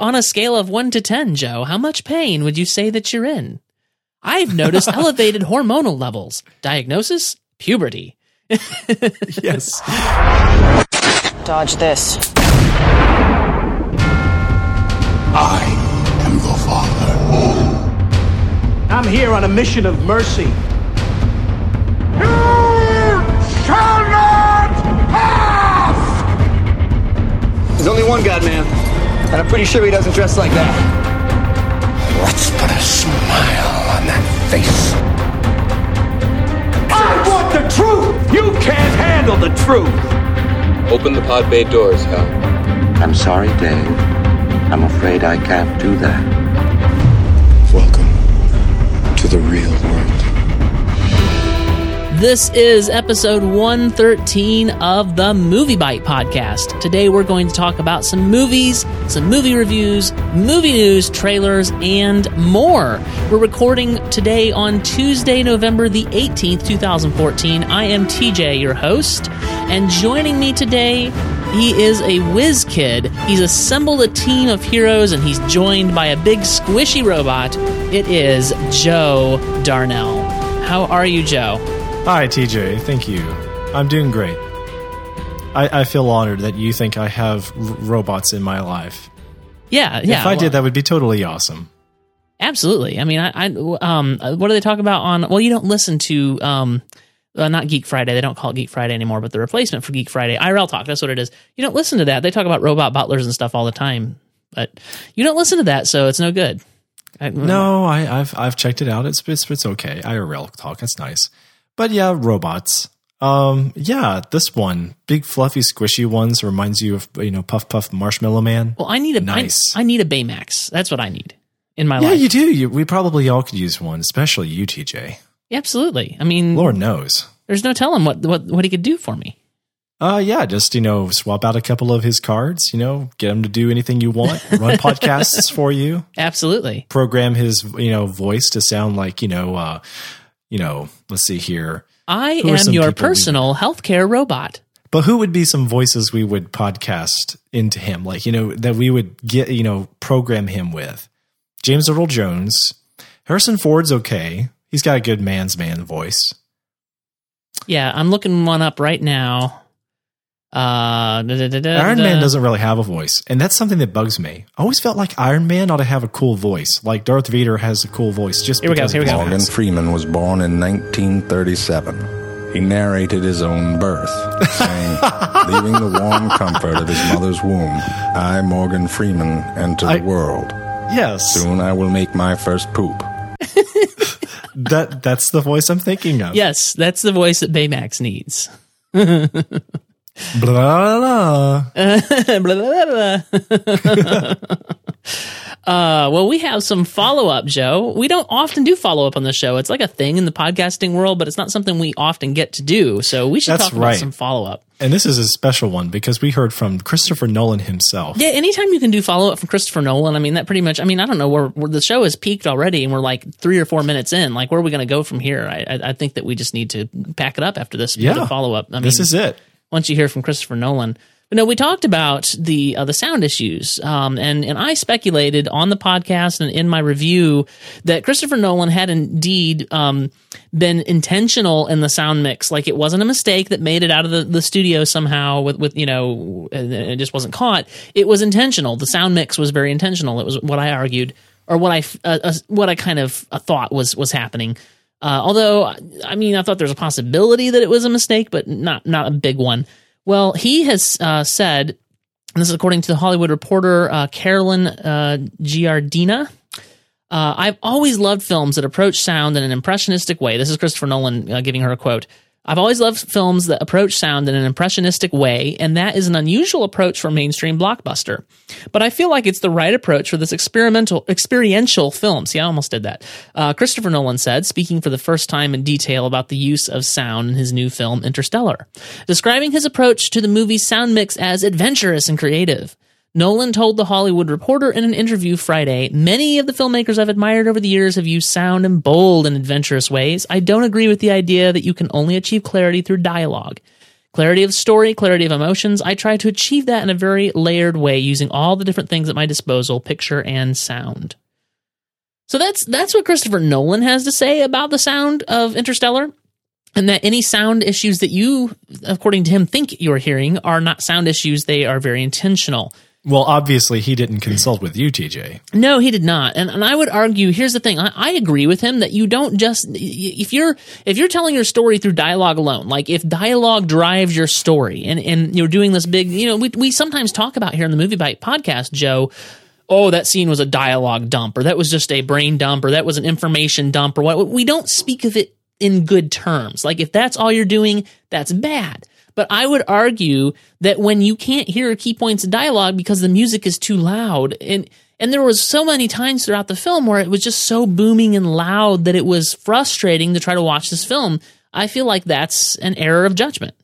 On a scale of 1 to 10, Joe, how much pain would you say that you're in? I've noticed elevated hormonal levels. Diagnosis? Puberty. yes. Dodge this. I am the Father. I'm here on a mission of mercy. You shall not pass! There's only one God, man. And I'm pretty sure he doesn't dress like that. Let's put a smile on that face. I want the truth! You can't handle the truth! Open the pod bay doors, Hal. I'm sorry, Dave. I'm afraid I can't do that. This is episode 113 of the MovieByte podcast. Today we're going to talk about some movies, some movie reviews, movie news, trailers, and more. We're recording today on Tuesday, November the 18th, 2014. I am TJ, your host, and joining me today he is a whiz kid. He's assembled a team of heroes and he's joined by a big squishy robot. It is Joe Darnell. How are you, Joe? Hi, TJ. Thank you. I'm doing great. I, I feel honored that you think I have r- robots in my life. Yeah, yeah. if I well, did, that would be totally awesome. absolutely. I mean, I, I um, what do they talk about on? Well, you don't listen to um, uh, not Geek Friday. They don't call it Geek Friday anymore, but the replacement for Geek Friday, IRL Talk. That's what it is. You don't listen to that. They talk about robot butlers and stuff all the time, but you don't listen to that, so it's no good. I, No, I, I've I've checked it out. It's it's it's okay. IRL talk. That's nice. But yeah, robots. Um, yeah, this one, big fluffy squishy ones, reminds you of you know Puff Puff Marshmallow Man. Well, I need a Nice. I, I need a Baymax. That's what I need in my yeah, life. Yeah, you do. You, we probably all could use one, especially you, TJ. Absolutely. I mean, Lord knows. there's no telling what what what he could do for me. Uh, yeah, just, you know, swap out a couple of his cards, you know, get him to do anything you want, run podcasts for you, Absolutely. program his, you know, voice to sound like, you know, uh, you know, let's see here. I Who am your people we- personal healthcare robot. But who would be some voices we would podcast into him? Like, you know, that we would get, you know, program him with. James Earl Jones. Harrison Ford's okay. He's got a good man's man voice. Yeah, I'm looking one up right now. Uh, da, da, da, da, Iron da. Man doesn't really have a voice, and that's something that bugs me. I always felt like Iron Man ought to have a cool voice, like Darth Vader has a cool voice. Just Here we go, here we go. Morgan. Freeman was born in 1937. He narrated his own birth, saying, Leaving the warm comfort of his mother's womb, I, Morgan Freeman, enter I- the world. Yes, Soon I will make my first poop. that that's the voice I'm thinking of. Yes, that's the voice that Baymax needs. Blah, blah, blah. Blah, blah, blah, blah. uh, well, we have some follow up, Joe. We don't often do follow up on the show. It's like a thing in the podcasting world, but it's not something we often get to do. So we should That's talk about right. some follow up. And this is a special one because we heard from Christopher Nolan himself. Yeah, anytime you can do follow up from Christopher Nolan, I mean, that pretty much, I mean, I don't know where, where the show has peaked already and we're like three or four minutes in. Like, where are we going to go from here? I, I, I think that we just need to pack it up after this Yeah. follow up. I mean, this is it. Once you hear from Christopher Nolan. But no, we talked about the uh, the sound issues, um, and and I speculated on the podcast and in my review that Christopher Nolan had indeed um, been intentional in the sound mix, like it wasn't a mistake that made it out of the, the studio somehow with with you know it just wasn't caught. It was intentional. The sound mix was very intentional. It was what I argued, or what I uh, uh, what I kind of uh, thought was was happening. Uh, although, I mean, I thought there's a possibility that it was a mistake, but not not a big one. Well, he has uh, said, this is according to the Hollywood Reporter, uh, Carolyn uh, Giardina. Uh, I've always loved films that approach sound in an impressionistic way. This is Christopher Nolan uh, giving her a quote. I've always loved films that approach sound in an impressionistic way, and that is an unusual approach for mainstream blockbuster. But I feel like it's the right approach for this experimental, experiential film. See, I almost did that. Uh, Christopher Nolan said, speaking for the first time in detail about the use of sound in his new film Interstellar, describing his approach to the movie's sound mix as adventurous and creative. Nolan told The Hollywood Reporter in an interview Friday Many of the filmmakers I've admired over the years have used sound in bold and adventurous ways. I don't agree with the idea that you can only achieve clarity through dialogue. Clarity of story, clarity of emotions. I try to achieve that in a very layered way using all the different things at my disposal, picture and sound. So that's that's what Christopher Nolan has to say about the sound of Interstellar. And that any sound issues that you, according to him, think you're hearing are not sound issues. They are very intentional. Well, obviously, he didn't consult with you, TJ. No, he did not. And, and I would argue, here's the thing. I, I agree with him that you don't just, if you're, if you're telling your story through dialogue alone, like if dialogue drives your story and, and you're doing this big, you know, we, we sometimes talk about here in the MovieByte podcast, Joe, oh, that scene was a dialogue dump or that was just a brain dump or that was an information dump or what. We don't speak of it in good terms. Like if that's all you're doing, that's bad. But I would argue that when you can't hear key points of dialogue because the music is too loud and and there was so many times throughout the film where it was just so booming and loud that it was frustrating to try to watch this film. I feel like that's an error of judgment.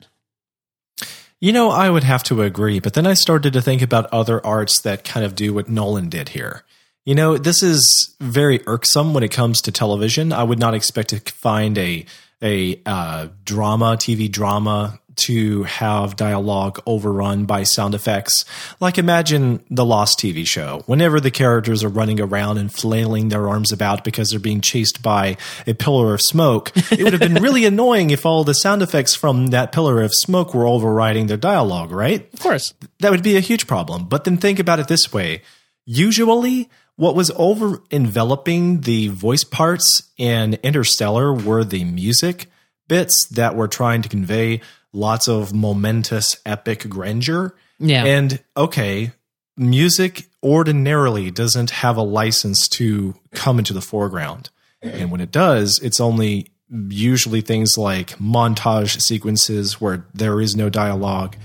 You know, I would have to agree, but then I started to think about other arts that kind of do what Nolan did here. You know, this is very irksome when it comes to television. I would not expect to find a a uh, drama, TV drama to have dialogue overrun by sound effects. Like imagine the Lost TV show. Whenever the characters are running around and flailing their arms about because they're being chased by a pillar of smoke, it would have been really annoying if all the sound effects from that pillar of smoke were overriding their dialogue, right? Of course. That would be a huge problem. But then think about it this way. Usually what was over enveloping the voice parts in Interstellar were the music bits that were trying to convey lots of momentous epic grandeur. Yeah. And okay, music ordinarily doesn't have a license to come into the foreground. And when it does, it's only usually things like montage sequences where there is no dialogue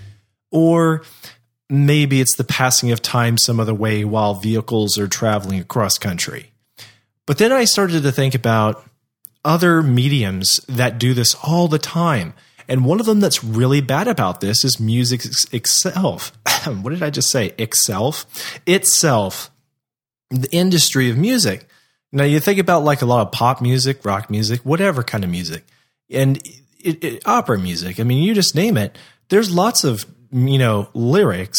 or maybe it's the passing of time some other way while vehicles are traveling across country. But then I started to think about other mediums that do this all the time. And one of them that's really bad about this is music itself. what did I just say? Itself? Itself. The industry of music. Now you think about like a lot of pop music, rock music, whatever kind of music, and it, it, opera music. I mean, you just name it. There's lots of you know lyrics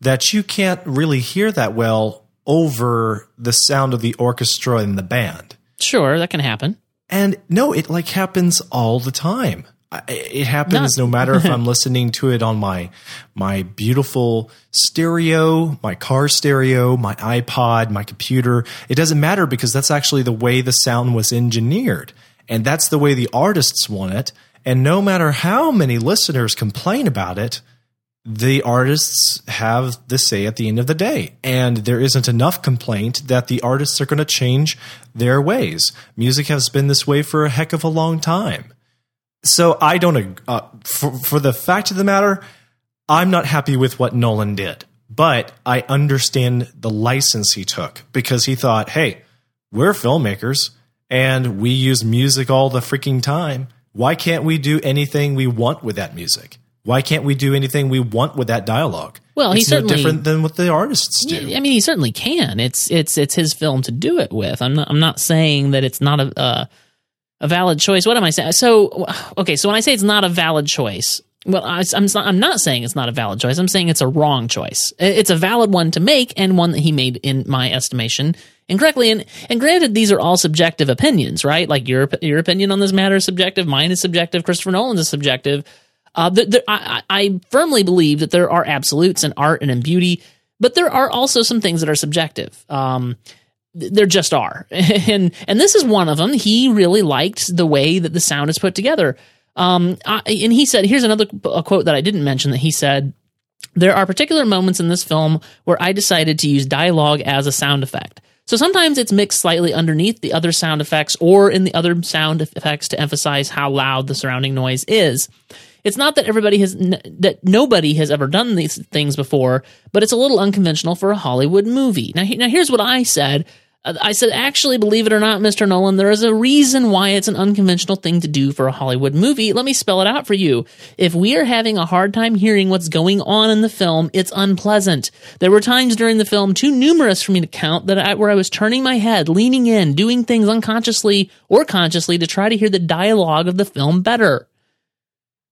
that you can't really hear that well over the sound of the orchestra and the band. Sure, that can happen. And no, it like happens all the time. It happens no matter if I'm listening to it on my my beautiful stereo, my car stereo, my iPod, my computer. It doesn't matter because that's actually the way the sound was engineered. And that's the way the artists want it. And no matter how many listeners complain about it, the artists have the say at the end of the day. And there isn't enough complaint that the artists are going to change their ways. Music has been this way for a heck of a long time. So I don't, uh, for, for the fact of the matter, I'm not happy with what Nolan did. But I understand the license he took because he thought, hey, we're filmmakers and we use music all the freaking time. Why can't we do anything we want with that music? Why can't we do anything we want with that dialogue? Well, it's he's certainly no different than what the artists do. I mean, he certainly can. It's it's it's his film to do it with. I'm not I'm not saying that it's not a uh, a valid choice. What am I saying? So okay, so when I say it's not a valid choice, well, I, am not, I'm not saying it's not a valid choice. I'm saying it's a wrong choice. It's a valid one to make and one that he made, in my estimation, incorrectly. And and granted, these are all subjective opinions, right? Like your your opinion on this matter is subjective. Mine is subjective. Christopher Nolan's is subjective. Uh, I, I firmly believe that there are absolutes in art and in beauty, but there are also some things that are subjective. Um, there just are, and and this is one of them. He really liked the way that the sound is put together. Um, I, and he said, here's another quote that I didn't mention that he said. There are particular moments in this film where I decided to use dialogue as a sound effect. So sometimes it's mixed slightly underneath the other sound effects or in the other sound effects to emphasize how loud the surrounding noise is. It's not that everybody has that nobody has ever done these things before, but it's a little unconventional for a Hollywood movie. Now, now here's what I said. Uh, I said, actually, believe it or not, Mr. Nolan, there is a reason why it's an unconventional thing to do for a Hollywood movie. Let me spell it out for you. If we are having a hard time hearing what's going on in the film, it's unpleasant. There were times during the film, too numerous for me to count, that I, where I was turning my head, leaning in, doing things unconsciously or consciously to try to hear the dialogue of the film better.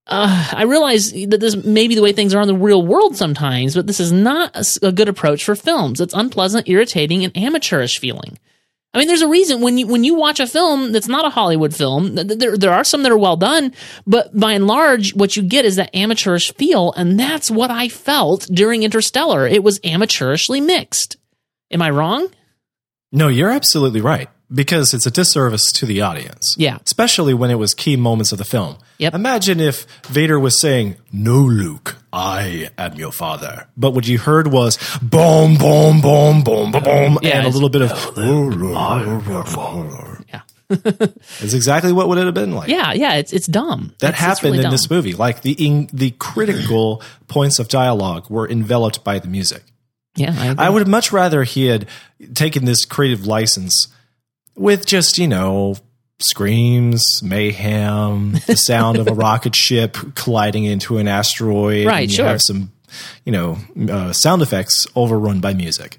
Uh, I realize that this may be the way things are in the real world sometimes, but this is not a good approach for films. It's unpleasant, irritating, and amateurish feeling. I mean, there's a reason when you when you watch a film that's not a Hollywood film, th- th- there there are some that are well done, but by and large, what you get is that amateurish feel, and that's what I felt during Interstellar. It was amateurishly mixed. Am I wrong? No, you're absolutely right because it's a disservice to the audience. Yeah. Especially when it was key moments of the film. Yep. Imagine if Vader was saying, No, Luke, I am your father. But what you heard was boom, boom, boom, boom, boom, boom, Yeah, and a little bit of. Yeah. It's exactly what would it have been like. Yeah, yeah, it's it's dumb. That It's- it's happened really in this movie. Like the in, the critical points of dialogue were enveloped by the music. Yeah, I, agree. I would much rather he had taken this creative license with just, you know, screams, mayhem, the sound of a rocket ship colliding into an asteroid. Right, and you sure. have some, you know, uh, sound effects overrun by music.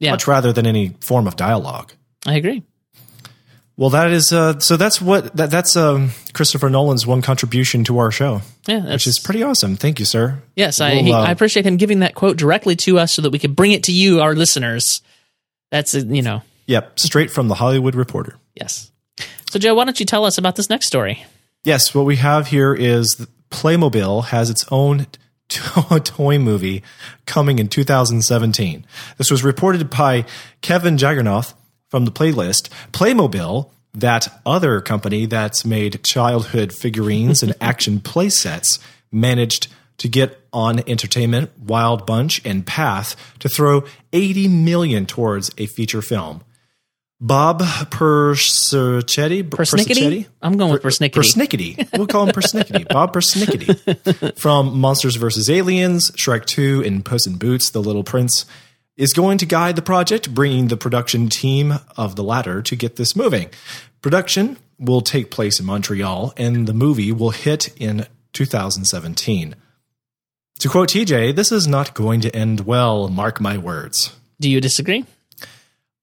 Yeah, Much rather than any form of dialogue. I agree. Well, that is uh, so. That's what that, that's um, Christopher Nolan's one contribution to our show, Yeah, that's, which is pretty awesome. Thank you, sir. yes. I We'll, he, uh, I appreciate him giving that quote directly to us so that we could bring it to you, our listeners. That's uh, you know, Yep, straight from the Hollywood Reporter. yes. So Joe, why don't you tell us about this next story? Yes, what we have here is Playmobil has its own to- toy movie coming in 2017. This was reported by Kevin Jagernauth from the playlist. Playmobil, that other company that's made childhood figurines and action play sets, managed to get ON Entertainment, Wild Bunch, and Path to throw 80 million towards a feature film. Bob Persichetti, Persnickety? I'm going with persnickety. Persnickety. We'll call him Persnickety. Bob Persnickety. From Monsters vs. Aliens, Shrek 2, and Puss in Boots, The Little Prince, is going to guide the project, bringing the production team of the latter to get this moving. Production will take place in Montreal, and the movie will hit in 2017. To quote TJ, this is not going to end well, mark my words. Do you disagree?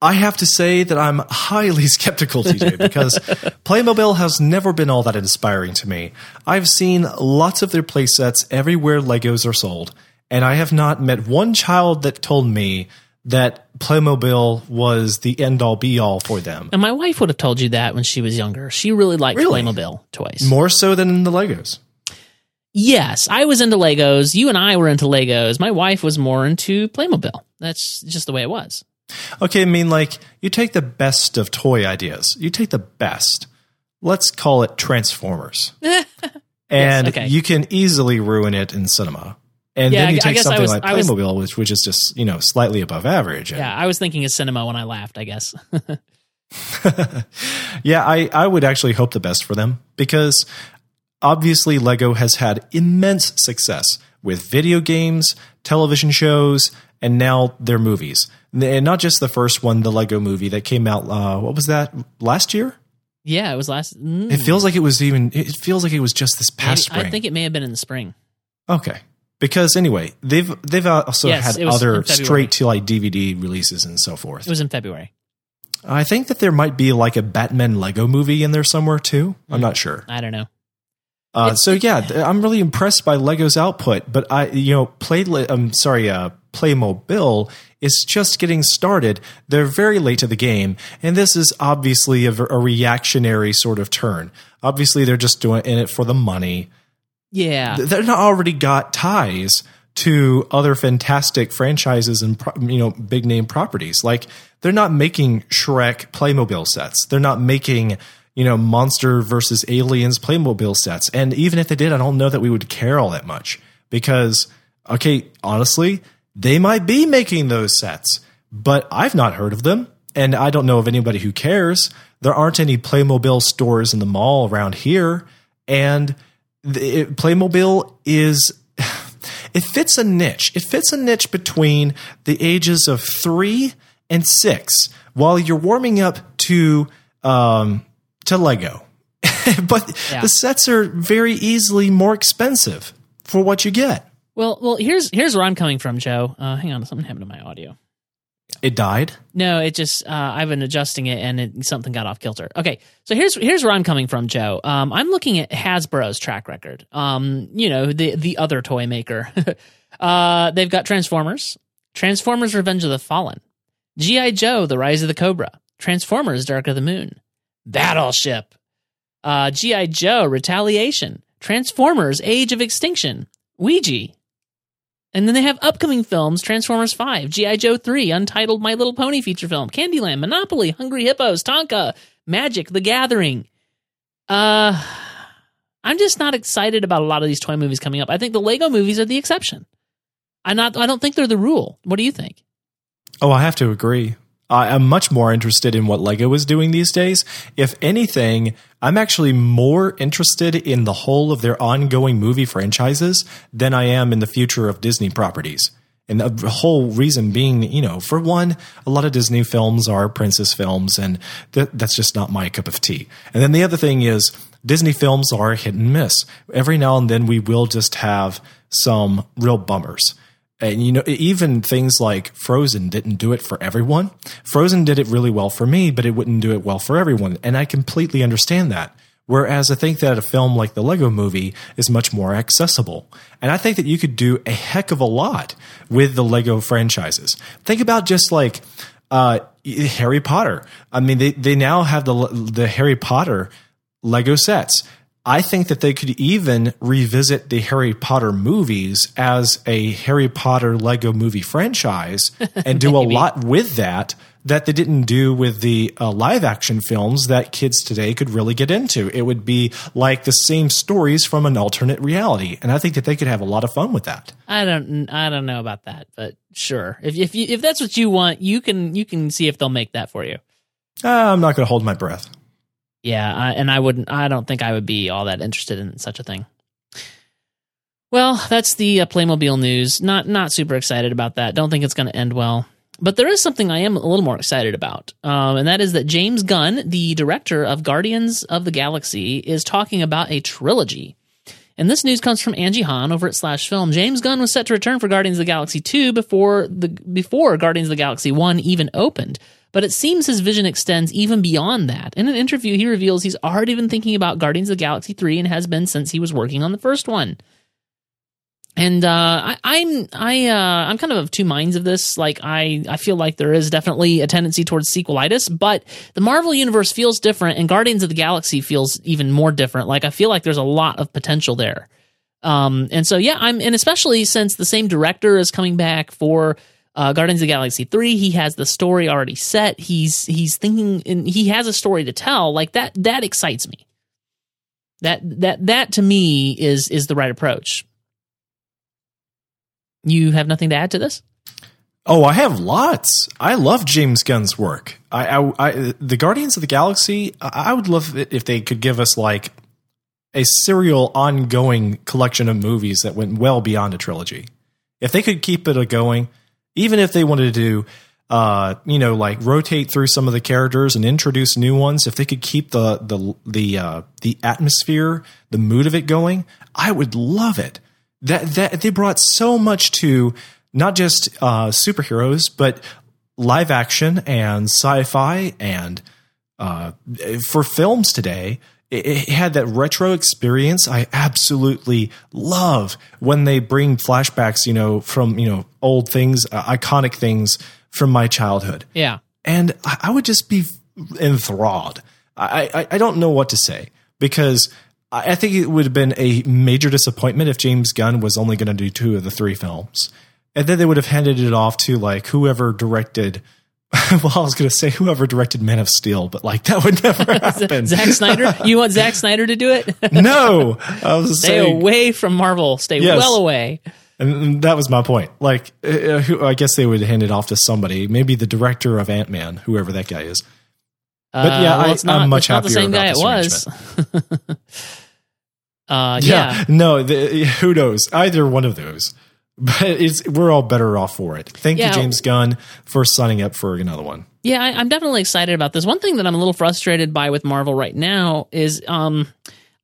I have to say that I'm highly skeptical, TJ, because Playmobil has never been all that inspiring to me. I've seen lots of their playsets everywhere Legos are sold, and I have not met one child that told me that Playmobil was the end all be all for them. And my wife would have told you that when she was younger. She really liked Really? Playmobil toys. More so than the Legos. Yes, I was into Legos. You and I were into Legos. My wife was more into Playmobil. That's just the way it was. Okay, I mean, like, you take the best of toy ideas, you take the best. Let's call it Transformers. and okay. you can easily ruin it in cinema. And Yeah, then you I- take I something was- like I was- Playmobil, which, which is just, you know, slightly above average. And Yeah, I was thinking of cinema when I laughed, I guess. Yeah, I, I would actually hope the best for them because obviously Lego has had immense success with video games, television shows, and now their movies. And not just the first one, the Lego movie that came out, uh, what was that, last year? yeah, it was last. mm, It feels like it was even, it feels like it was just this past maybe- spring. I think it may have been in the spring. okay. Because anyway, they've they've also Yes, had it was in other straight to like DVD releases and so forth. It was in February. I think that there might be like a Batman Lego movie in there somewhere too. I'm not sure. I don't know. Uh, so yeah, I'm really impressed by Lego's output, but I, you know, play. I'm sorry, uh, Playmobil is just getting started. They're very late to the game, and this is obviously a, a reactionary sort of turn. Obviously, they're just doing in it for the money. Yeah. They're not already got ties to other fantastic franchises and you know big name properties. Like they're not making Shrek Playmobil sets. They're not making you know Monster versus Aliens Playmobil sets. And even if they did, I don't know that we would care all that much because okay, honestly, they might be making those sets, but I've not heard of them. And I don't know of anybody who cares. There aren't any Playmobil stores in the mall around here. And it, Playmobil is it fits a niche. It fits a niche between the ages of three and six, while you're warming up to um, to Lego. but Yeah. the sets are very easily more expensive for what you get. Well, well, here's here's where I'm coming from, Joe. Uh, hang on, something happened to my audio. It died. No, it just uh, I've been adjusting it and it, something got off kilter. Okay, so here's here's where I'm coming from, Joe. Um, I'm looking at Hasbro's track record. Um, you know the the other toy maker. uh, they've got Transformers, Transformers: Revenge of the Fallen, GI Joe: The Rise of the Cobra, Transformers: Dark of the Moon, Battleship, uh, GI Joe: Retaliation, Transformers: Age of Extinction, Ouija, and then they have upcoming films Transformers 5, G.I. Joe 3, Untitled My Little Pony feature film, Candyland, Monopoly, Hungry Hippos, Tonka, Magic, The Gathering. Uh, I'm just not excited about a lot of these toy movies coming up. I think the Lego movies are the exception. I'm not I don't think they're the rule. What do you think? Oh, I have to agree. I am much more interested in what Lego is doing these days. If anything, I'm actually more interested in the whole of their ongoing movie franchises than I am in the future of Disney properties. And the whole reason being, you know, for one, a lot of Disney films are princess films, and th- that's just not my cup of tea. And then the other thing is, Disney films are hit and miss. Every now and then we will just have some real bummers. And you know, even things like Frozen didn't do it for everyone. Frozen did it really well for me, but it wouldn't do it well for everyone. And I completely understand that. Whereas I think that a film like the Lego movie is much more accessible. And I think that you could do a heck of a lot with the Lego franchises. Think about just like uh, Harry Potter. I mean, they, they now have the, the Harry Potter Lego sets. I think that they could even revisit the Harry Potter movies as a Harry Potter Lego movie franchise and do a lot with that that they didn't do with the uh, live action films that kids today could really get into. It would be like the same stories from an alternate reality, and I think that they could have a lot of fun with that. I don't I don't know about that, but sure. If if you, if that's what you want, you can you can see if they'll make that for you. Uh, I'm not going to hold my breath. Yeah, I, and I wouldn't. I don't think I would be all that interested in such a thing. Well, that's the uh, Playmobil news. Not not super excited about that. Don't think it's going to end well. But there is something I am a little more excited about, um, and that is that James Gunn, the director of Guardians of the Galaxy, is talking about a trilogy. And this news comes from Angie Han over at Slash Film. James Gunn was set to return for Guardians of the Galaxy 2 before the before Guardians of the Galaxy 1 even opened. But it seems his vision extends even beyond that. In an interview, he reveals he's already been thinking about Guardians of the Galaxy 3 and has been since he was working on the first one. And uh, I, I'm I uh, I'm kind of of two minds of this. Like I I feel like there is definitely a tendency towards sequelitis, but the Marvel universe feels different, and Guardians of the Galaxy feels even more different. Like I feel like there's a lot of potential there. Um, and so yeah, I'm and especially since the same director is coming back for uh, Guardians of the Galaxy three, he has the story already set. He's he's thinking and he has a story to tell. Like that that excites me. That that that to me is is the right approach. You have nothing to add to this? Oh, I have lots. I love James Gunn's work. I, I, I the Guardians of the Galaxy. I would love if they could give us like a serial, ongoing collection of movies that went well beyond a trilogy. If they could keep it a going, even if they wanted to do, uh, you know, like rotate through some of the characters and introduce new ones, if they could keep the the the uh, the atmosphere, the mood of it going, I would love it that that they brought so much to not just uh, superheroes, but live action and sci-fi and uh, for films today. It, it had that retro experience. I absolutely love when they bring flashbacks, you know, from you know old things, uh, iconic things from my childhood. Yeah, and I, I would just be enthralled. I, I I don't know what to say because I think it would have been a major disappointment if James Gunn was only going to do two of the three films. And then they would have handed it off to like whoever directed. well, I was going to say whoever directed Man of Steel, but like that would never happen. Zack Snyder? You want Zack Snyder to do it? no, I was Stay saying, away from Marvel. Stay Yes. well away. and that was my point. Like, uh, I guess they would hand it off to somebody, maybe the director of Ant Man, whoever that guy is. But yeah, Uh, well, I- it's not, I'm much not the happier same guy about it was. uh, yeah. no, the, who knows? Either one of those. But it's we're all better off for it. Thank Yeah. you, James Gunn, for signing up for another one. Yeah, I, I'm definitely excited about this. One thing that I'm a little frustrated by with Marvel right now is um,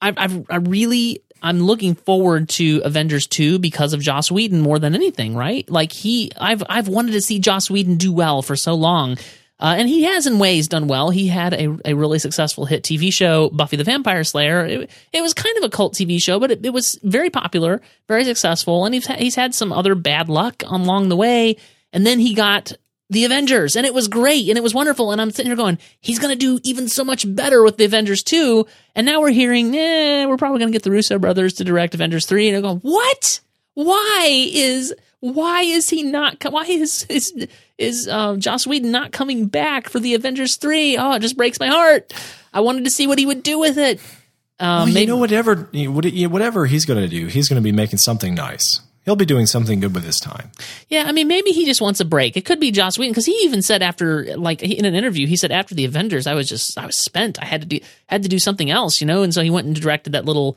I've, I've I really I'm looking forward to Avengers 2 because of Joss Whedon more than anything, right? Like he I've I've wanted to see Joss Whedon do well for so long. Uh, and he has in ways done well. He had a, a really successful hit TV show, Buffy the Vampire Slayer. It, it was kind of a cult TV show, but it, it was very popular, very successful. And he's, he's had some other bad luck along the way. And then he got the Avengers, and it was great and it was wonderful. And I'm sitting here going, he's going to do even so much better with the Avengers 2. And now we're hearing, eh, we're probably going to get the Russo brothers to direct Avengers 3. And I'm going, what? Why is why is he not? Why is is is uh, Joss Whedon not coming back for the Avengers three? Oh, it just breaks my heart. I wanted to see what he would do with it. Um, well, you maybe- know, whatever whatever he's going to do, he's going to be making something nice. He'll be doing something good with his time. Yeah, I mean, maybe he just wants a break. It could be Joss Whedon because he even said after, like in an interview, he said after the Avengers, I was just I was spent. I had to do had to do something else, you know. And so he went and directed that little,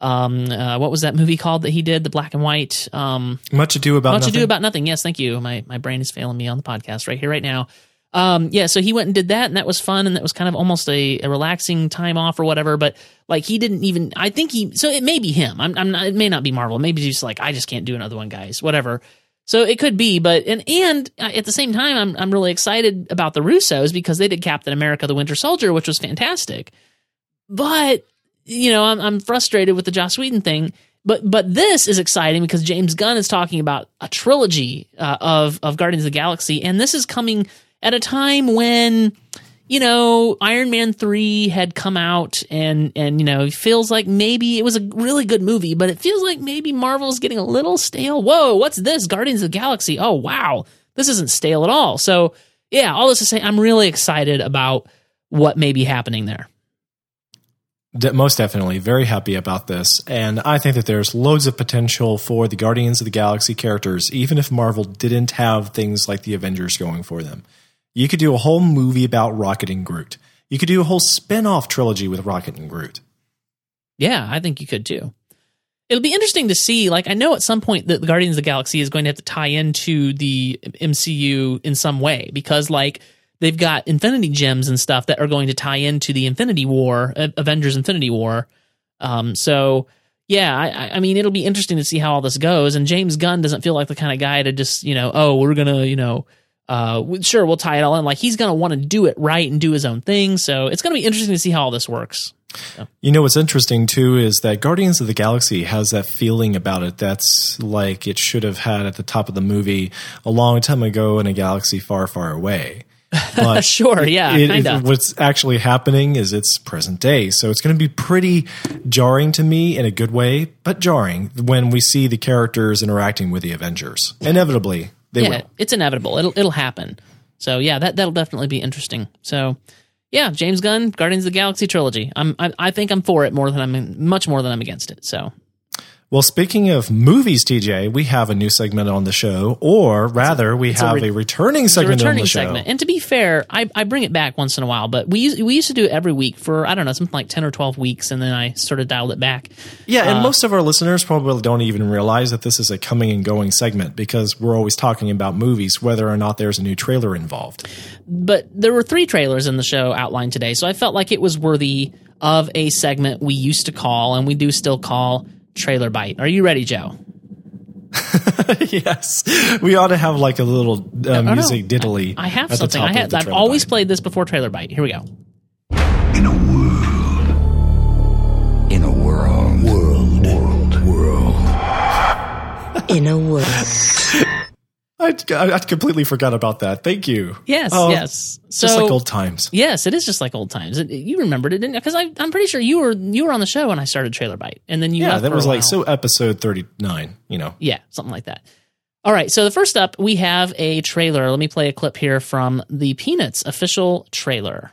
um, uh, what was that movie called that he did, the black and white, um, Much ado about Much nothing. ado about nothing. Yes, thank you. My my brain is failing me on the podcast right here, right now. Um, yeah, so he went and did that, and that was fun, and that was kind of almost a, a relaxing time off or whatever. But like, he didn't even. I think he. So it may be him. I'm. I'm not. It may not be Marvel. Maybe just like, I just can't do another one, guys. Whatever. So it could be, but and and at the same time, I'm I'm really excited about the Russos because they did Captain America: The Winter Soldier, which was fantastic. But you know, I'm I'm frustrated with the Joss Whedon thing. But but this is exciting because James Gunn is talking about a trilogy uh, of of Guardians of the Galaxy, and this is coming at a time when you know Iron Man three had come out, and and you know it feels like maybe it was a really good movie, but it feels like maybe Marvel's getting a little stale. Whoa, what's this? Guardians of the Galaxy? Oh wow, this isn't stale at all. So yeah, all this to say, I'm really excited about what may be happening there. De- most definitely very happy about this and i think that there's loads of potential for the guardians of the galaxy characters even if marvel didn't have things like the avengers going for them you could do a whole movie about rocket and groot you could do a whole spin-off trilogy with rocket and groot Yeah, I think you could too. It'll be interesting to see. Like, I know at some point that the Guardians of the Galaxy is going to have to tie into the MCU in some way because, like, they've got Infinity Gems and stuff that are going to tie into the Infinity War, uh, Avengers Infinity War. Um, so yeah, I, I- mean, it'll be interesting to see how all this goes. And James Gunn doesn't feel like the kind of guy to just, you know, oh, we're gonna, you know, uh, sure, we'll tie it all in. Like, he's gonna want to do it right and do his own thing. So it's gonna be interesting to see how all this works. You know what's interesting too is that Guardians of the Galaxy has that feeling about it that's like it should have had at the top of the movie a long time ago in a galaxy far, far away. But Sure, yeah, it- it- what's actually happening is it's present day, so it's going to be pretty jarring to me in a good way, but jarring when we see the characters interacting with the Avengers. Inevitably, they yeah, will. it's inevitable. It'll it'll happen. So yeah, that that'll definitely be interesting. So yeah, James Gunn, Guardians of the Galaxy trilogy. I'm I, I think I'm for it more than I'm much more than I'm against it. So Well, speaking of movies, TJ, we have a new segment on the show, or rather, we have re- a returning it's a segment on returning the show. And to be fair, I, I bring it back once in a while, but we used, we used to do it every week for I don't know something like ten or twelve weeks, and then I sort of dialed it back. Yeah, Uh, and most of our listeners probably don't even realize that this is a coming and going segment because we're always talking about movies, whether or not there's a new trailer involved. But there were three trailers in the show outlined today, so I felt like it was worthy of a segment we used to call and we do still call Trailer Bite. Are you ready, Joe? yes, we ought to have like a little uh, no. music diddly. I have at the something. top I of have. the I've always bite. played this before Trailer Bite. Here we go. In a world. In a world. World. World. World. In a world. I, I completely forgot about that. Thank you. Yes, Oh, yes. So Just like old times. yes, it is just like old times. It, you remembered it, didn't? Because I'm pretty sure you were you were on the show when I started Trailer Bite, and then you Yeah, that was like so episode thirty nine. You know, Yeah, something like that. All right, so the first up, we have a trailer. Let me play a clip here from the Peanuts official trailer.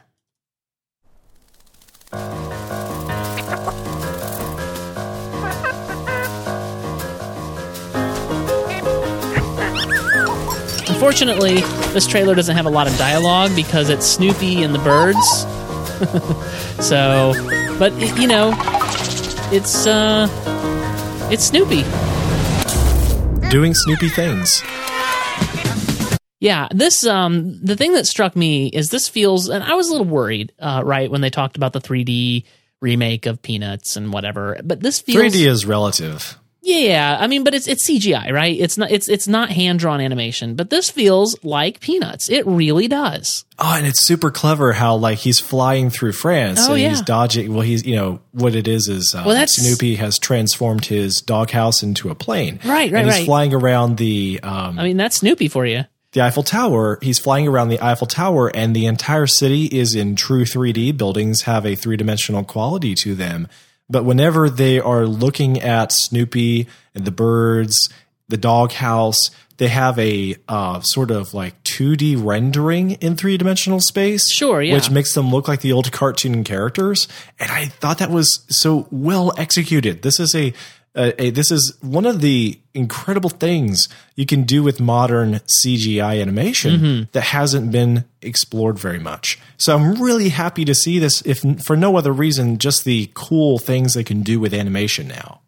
Unfortunately, this trailer doesn't have a lot of dialogue because it's Snoopy and the birds. so, but it, you know, it's uh, it's Snoopy. doing Snoopy things. Yeah, this um the thing that struck me is this feels and I was a little worried, uh, right, when they talked about the 3D remake of Peanuts and whatever. But this feels 3D is relative. Yeah, I mean, but it's it's CGI, right? It's not it's it's not hand drawn animation, but this feels like Peanuts. It really does. Oh, and it's super clever how like he's flying through France Oh, and yeah. he's dodging. Well, he's you know what it is is uh, Well, that's- Snoopy has transformed his doghouse into a plane. Right, right, and he's right. flying around the um, I mean, that's Snoopy for you. the Eiffel Tower. He's flying around the Eiffel Tower, and the entire city is in true 3D. Buildings have a three dimensional quality to them. But whenever they are looking at Snoopy and the birds, the doghouse, they have a uh, sort of like 2D rendering in three dimensional space. Sure, yeah. Which makes them look like the old cartoon characters. And I thought that was so well executed. This is a a this is one of the incredible things you can do with modern CGI animation Mm-hmm. that hasn't been explored very much. So I'm really happy to see this if for no other reason just the cool things they can do with animation now.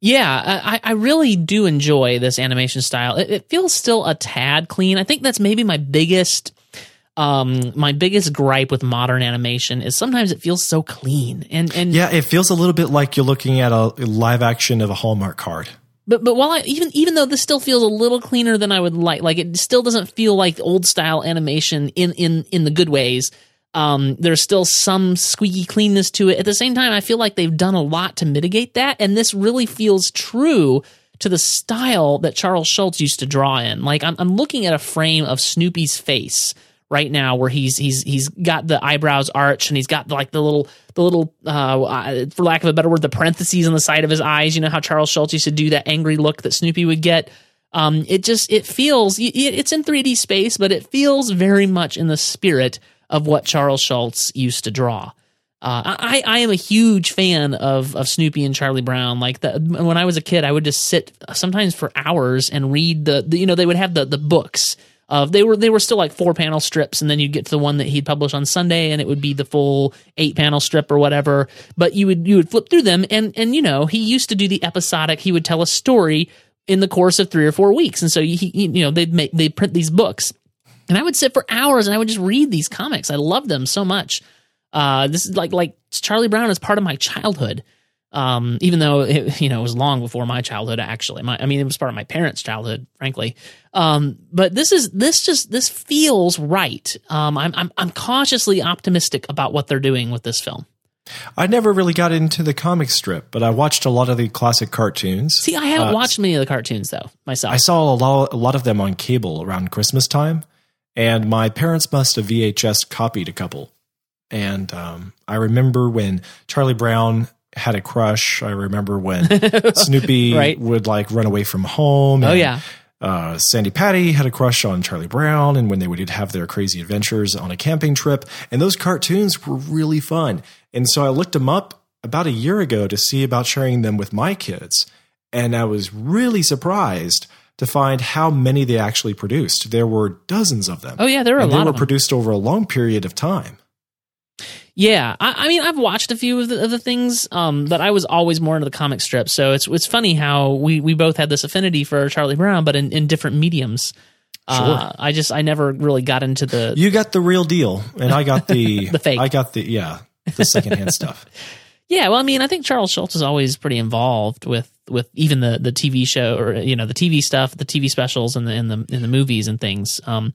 Yeah, I, I really do enjoy this animation style. It, it feels still a tad clean. I think that's maybe my biggest, um, my biggest gripe with modern animation is sometimes it feels so clean. And and Yeah, it feels a little bit like you're looking at a live action of a Hallmark card. but but while I even even though this still feels a little cleaner than I would like, like it still doesn't feel like old style animation in in in the good ways. Um, there's still some squeaky cleanness to it. At the same time, I feel like they've done a lot to mitigate that, and this really feels true to the style that Charles Schulz used to draw in. Like I'm, I'm looking at a frame of Snoopy's face right now, where he's he's he's got the eyebrows arched and he's got like the little the little uh, uh, for lack of a better word, the parentheses on the side of his eyes. You know how Charles Schulz used to do that angry look that Snoopy would get. Um, it just it feels it's in 3D space, but it feels very much in the spirit of what Charles Schulz used to draw. Uh, I, I am a huge fan of of Snoopy and Charlie Brown. Like the, when I was a kid, I would just sit sometimes for hours and read the, the you know they would have the the books of they were they were still like four panel strips, and then you'd get to the one that he'd publish on Sunday, and it would be the full eight panel strip or whatever. But you would you would flip through them, and and you know he used to do the episodic. He would tell a story in the course of three or four weeks, and so he, you know they'd make they print these books and I would sit for hours and I would just read these comics. I love them so much. Uh, this is like like Charlie Brown is part of my childhood. Um, even though it, you know it was long before my childhood. Actually, my I mean it was part of my parents' childhood, frankly. Um, but this is this just this feels right. Um, I'm I'm I'm cautiously optimistic about what they're doing with this film. I never really got into the comic strip, but I watched a lot of the classic cartoons. See, I haven't Uh, watched many of the cartoons though myself. I saw a lot, a lot of them on cable around Christmas time, and my parents must have VHS copied a couple. And um, I remember when Charlie Brown had a crush. I remember when Snoopy Right. would like run away from home. Oh, yeah. Uh, Sandy Patty had a crush on Charlie Brown, and when they would have their crazy adventures on a camping trip, and those cartoons were really fun. And so I looked them up about a year ago to see about sharing them with my kids, and I was really surprised to find how many they actually produced. There were dozens of them. Oh, yeah, there were a and lot They were produced over a long period of time. Yeah, I, I mean, I've watched a few of the, of the things, um, but I was always more into the comic strip. So it's it's funny how we, we both had this affinity for Charlie Brown, but in, in different mediums. Uh, I just I never really got into the You got the real deal, and I got the The fake. I got the yeah, the secondhand stuff. yeah. Well, I mean, I think Charles Schulz is always pretty involved with with even the the TV show or you know the TV stuff, the TV specials, and the in the in the movies and things. Um,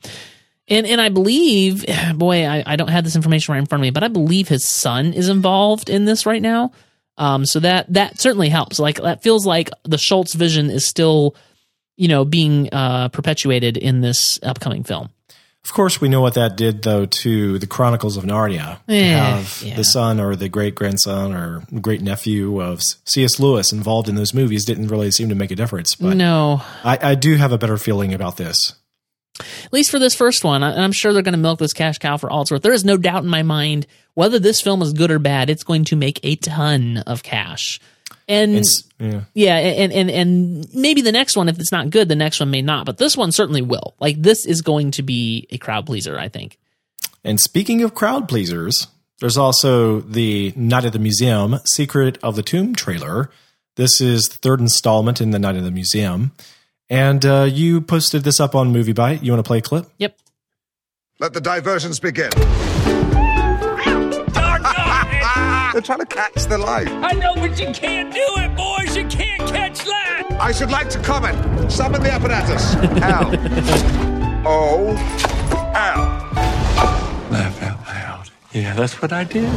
and and I believe, boy, I, I don't have this information right in front of me, but I believe his son is involved in this right now. Um, so that that certainly helps. Like that feels like the Schulz vision is still, you know, being uh, perpetuated in this upcoming film. Of course, we know what that did, though, to the Chronicles of Narnia. Eh, have yeah. the son or the great grandson or great nephew of C.S. Lewis involved in those movies didn't really seem to make a difference. But no, I, I do have a better feeling about this. At least for this first one, and I'm sure they're going to milk this cash cow for all it's worth. There is no doubt in my mind whether this film is good or bad. It's going to make a ton of cash, and It's, yeah. yeah, and and and maybe the next one, if it's not good, the next one may not, but this one certainly will. Like this is going to be a crowd pleaser, I think. And speaking of crowd pleasers, there's also the Night at the Museum Secret of the Tomb trailer. This is the third installment in the Night at the Museum. And uh, you posted this up on MovieByte. You want to play a clip? Yep. Let the diversions begin. They're trying to catch the light. I know, but you can't do it, boys. You can't catch light. I should like to comment. Summon the apparatus. L. O. L. Laugh out loud. Yeah, that's what I did.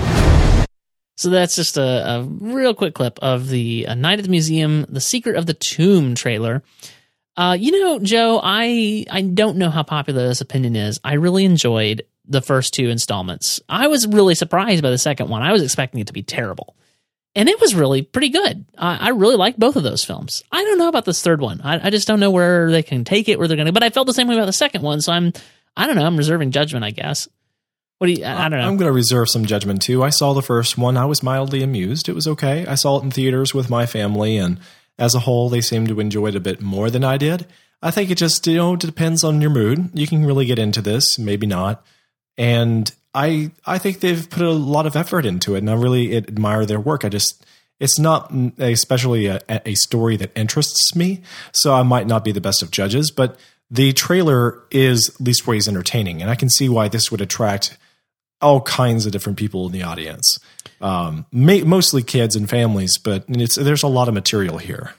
So that's just a, a real quick clip of the uh, Night at the Museum, The Secret of the Tomb trailer. Uh, you know, Joe, I I don't know how popular this opinion is. I really enjoyed the first two installments. I was really surprised by the second one. I was expecting it to be terrible, and it was really pretty good. I, I really liked both of those films. I don't know about this third one. I, I just don't know where they can take it, where they're going to. But I felt the same way about the second one, so I'm I don't know. I'm reserving judgment, I guess. What do you? I, I don't know. I'm going to reserve some judgment too. I saw the first one. I was mildly amused. It was okay. I saw it in theaters with my family, and as a whole, they seem to enjoy it a bit more than I did. I think it just you know depends on your mood. You can really get into this, maybe not. And I I think they've put a lot of effort into it, and I really admire their work. I just it's not especially a, a story that interests me, so I might not be the best of judges. But the trailer is leastways entertaining, and I can see why this would attract all kinds of different people in the audience. Um, ma- mostly kids and families, but it's there's a lot of material here.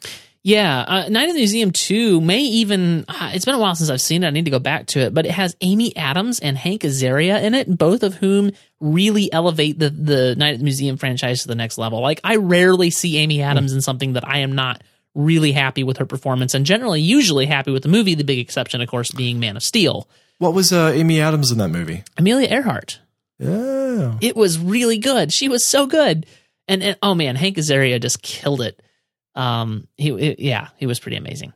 Yeah, uh, Night at the Museum 2 may even, uh, it's been a while since I've seen it. I need to go back to it, but it has Amy Adams and Hank Azaria in it, both of whom really elevate the, the Night at the Museum franchise to the next level. Like, I rarely see Amy Adams in something that I am not really happy with her performance, and generally, usually happy with the movie, the big exception, of course, being Man of Steel. What was uh, Amy Adams in that movie? Amelia Earhart. Yeah. It was really good. She was so good. And, and oh man, Hank Azaria just killed it. Um, he, it- yeah, he was pretty amazing.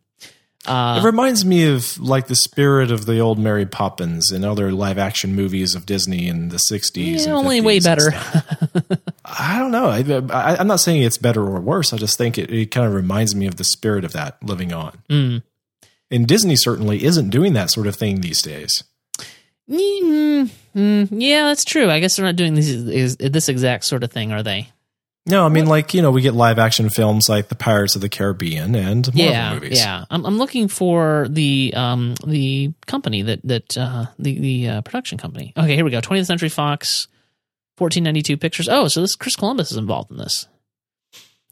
Uh, it reminds me of like the spirit of the old Mary Poppins and other live action movies of Disney in the 60s. yeah, only 50s way better. I don't know. I, I, I'm not saying it's better or worse. I just think it, it kind of reminds me of the spirit of that living on. Mm. And Disney certainly isn't doing that sort of thing these days. Mm, mm, yeah, that's true. I guess they're not doing this, is, this exact sort of thing, are they? No, I mean, like, you know, we get live action films like The Pirates of the Caribbean and Marvel yeah, movies. yeah. I'm, I'm looking for the um the company that that uh, the the uh, production company. Okay, here we go. 20th Century Fox, 1492 Pictures. Oh, so this Chris Columbus is involved in this.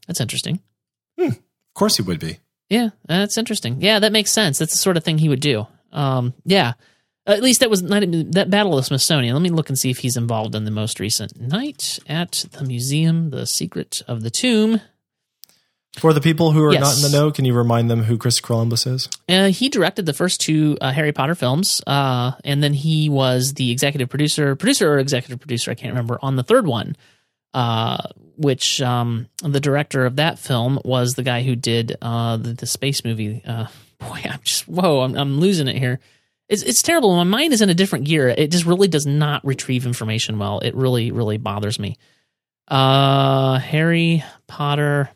That's interesting. Of course he would be. Yeah, that's interesting. Yeah, that makes sense. That's the sort of thing he would do. Um, yeah. At least that was at- that Battle of the Smithsonian. Let me look and see if he's involved in the most recent Night at the Museum: The Secret of the Tomb. For the people who are Yes. not in the know, can you remind them who Chris Columbus is? Uh, he directed the first two uh, Harry Potter films, uh, and then he was the executive producer, producer or executive producer, I can't remember, on the third one. Uh, which um, the director of that film was the guy who did uh, the, the space movie. Uh, boy, I'm just whoa, I'm, I'm losing it here. It's it's terrible. My mind is in a different gear. It just really does not retrieve information well. It really really bothers me. Uh, Harry Potter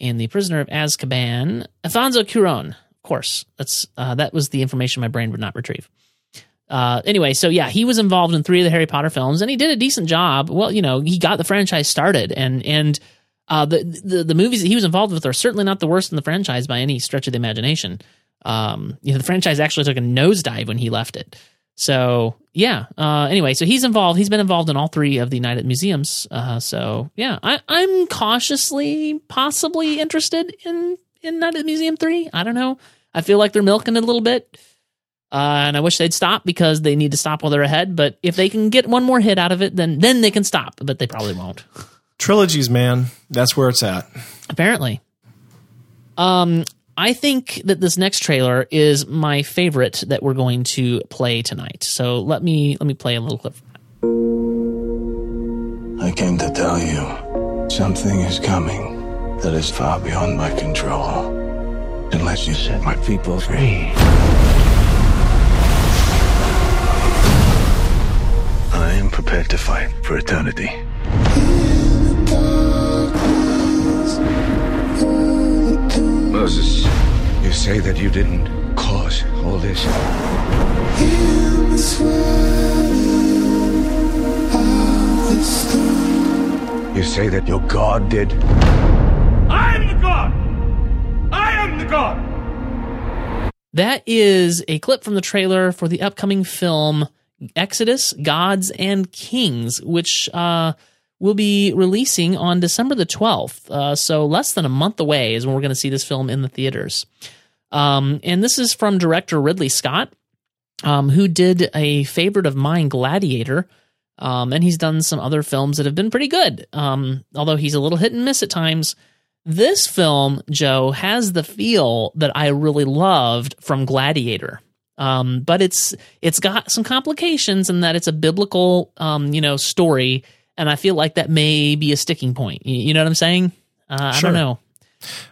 and the Prisoner of Azkaban, Alfonso Cuarón. Of course, that's uh, that was the information my brain would not retrieve. Uh, anyway, so yeah, he was involved in three of the Harry Potter films, and he did a decent job. Well, you know, he got the franchise started, and and uh, the, the the movies that he was involved with are certainly not the worst in the franchise by any stretch of the imagination. Um, you know, the franchise actually took a nosedive when he left it. So yeah. Uh, anyway, so he's involved. He's been involved in all three of the United Museums. Uh, so yeah, I, I'm cautiously, possibly interested in in Night at Museum three. I don't know. I feel like they're milking it a little bit, uh, and I wish they'd stop because they need to stop while they're ahead. But if they can get one more hit out of it, then then they can stop. But they probably won't. Trilogies, man. That's where it's at. Apparently. Um, I think that this next trailer is my favorite that we're going to play tonight. So let me let me play a little clip. I came to tell you something is coming that is far beyond my control. Unless you set my people free. I am prepared to fight for eternity. Moses, you say that you didn't cause all this. You say that your God did. I am the God! I am the God! That is a clip from the trailer for the upcoming film Exodus: Gods and Kings, which uh, will be releasing on December the 12th. Uh, so less than a month away is when we're going to see this film in the theaters. Um, and this is from director Ridley Scott, um, who did a favorite of mine, Gladiator. Um, and he's done some other films that have been pretty good. Um, although he's a little hit and miss at times. This film, Joe, has the feel that I really loved from Gladiator. Um, but it's it's got some complications in that it's a biblical, um, you know, story, and I feel like that may be a sticking point. You, know what I'm saying? Uh, I don't know.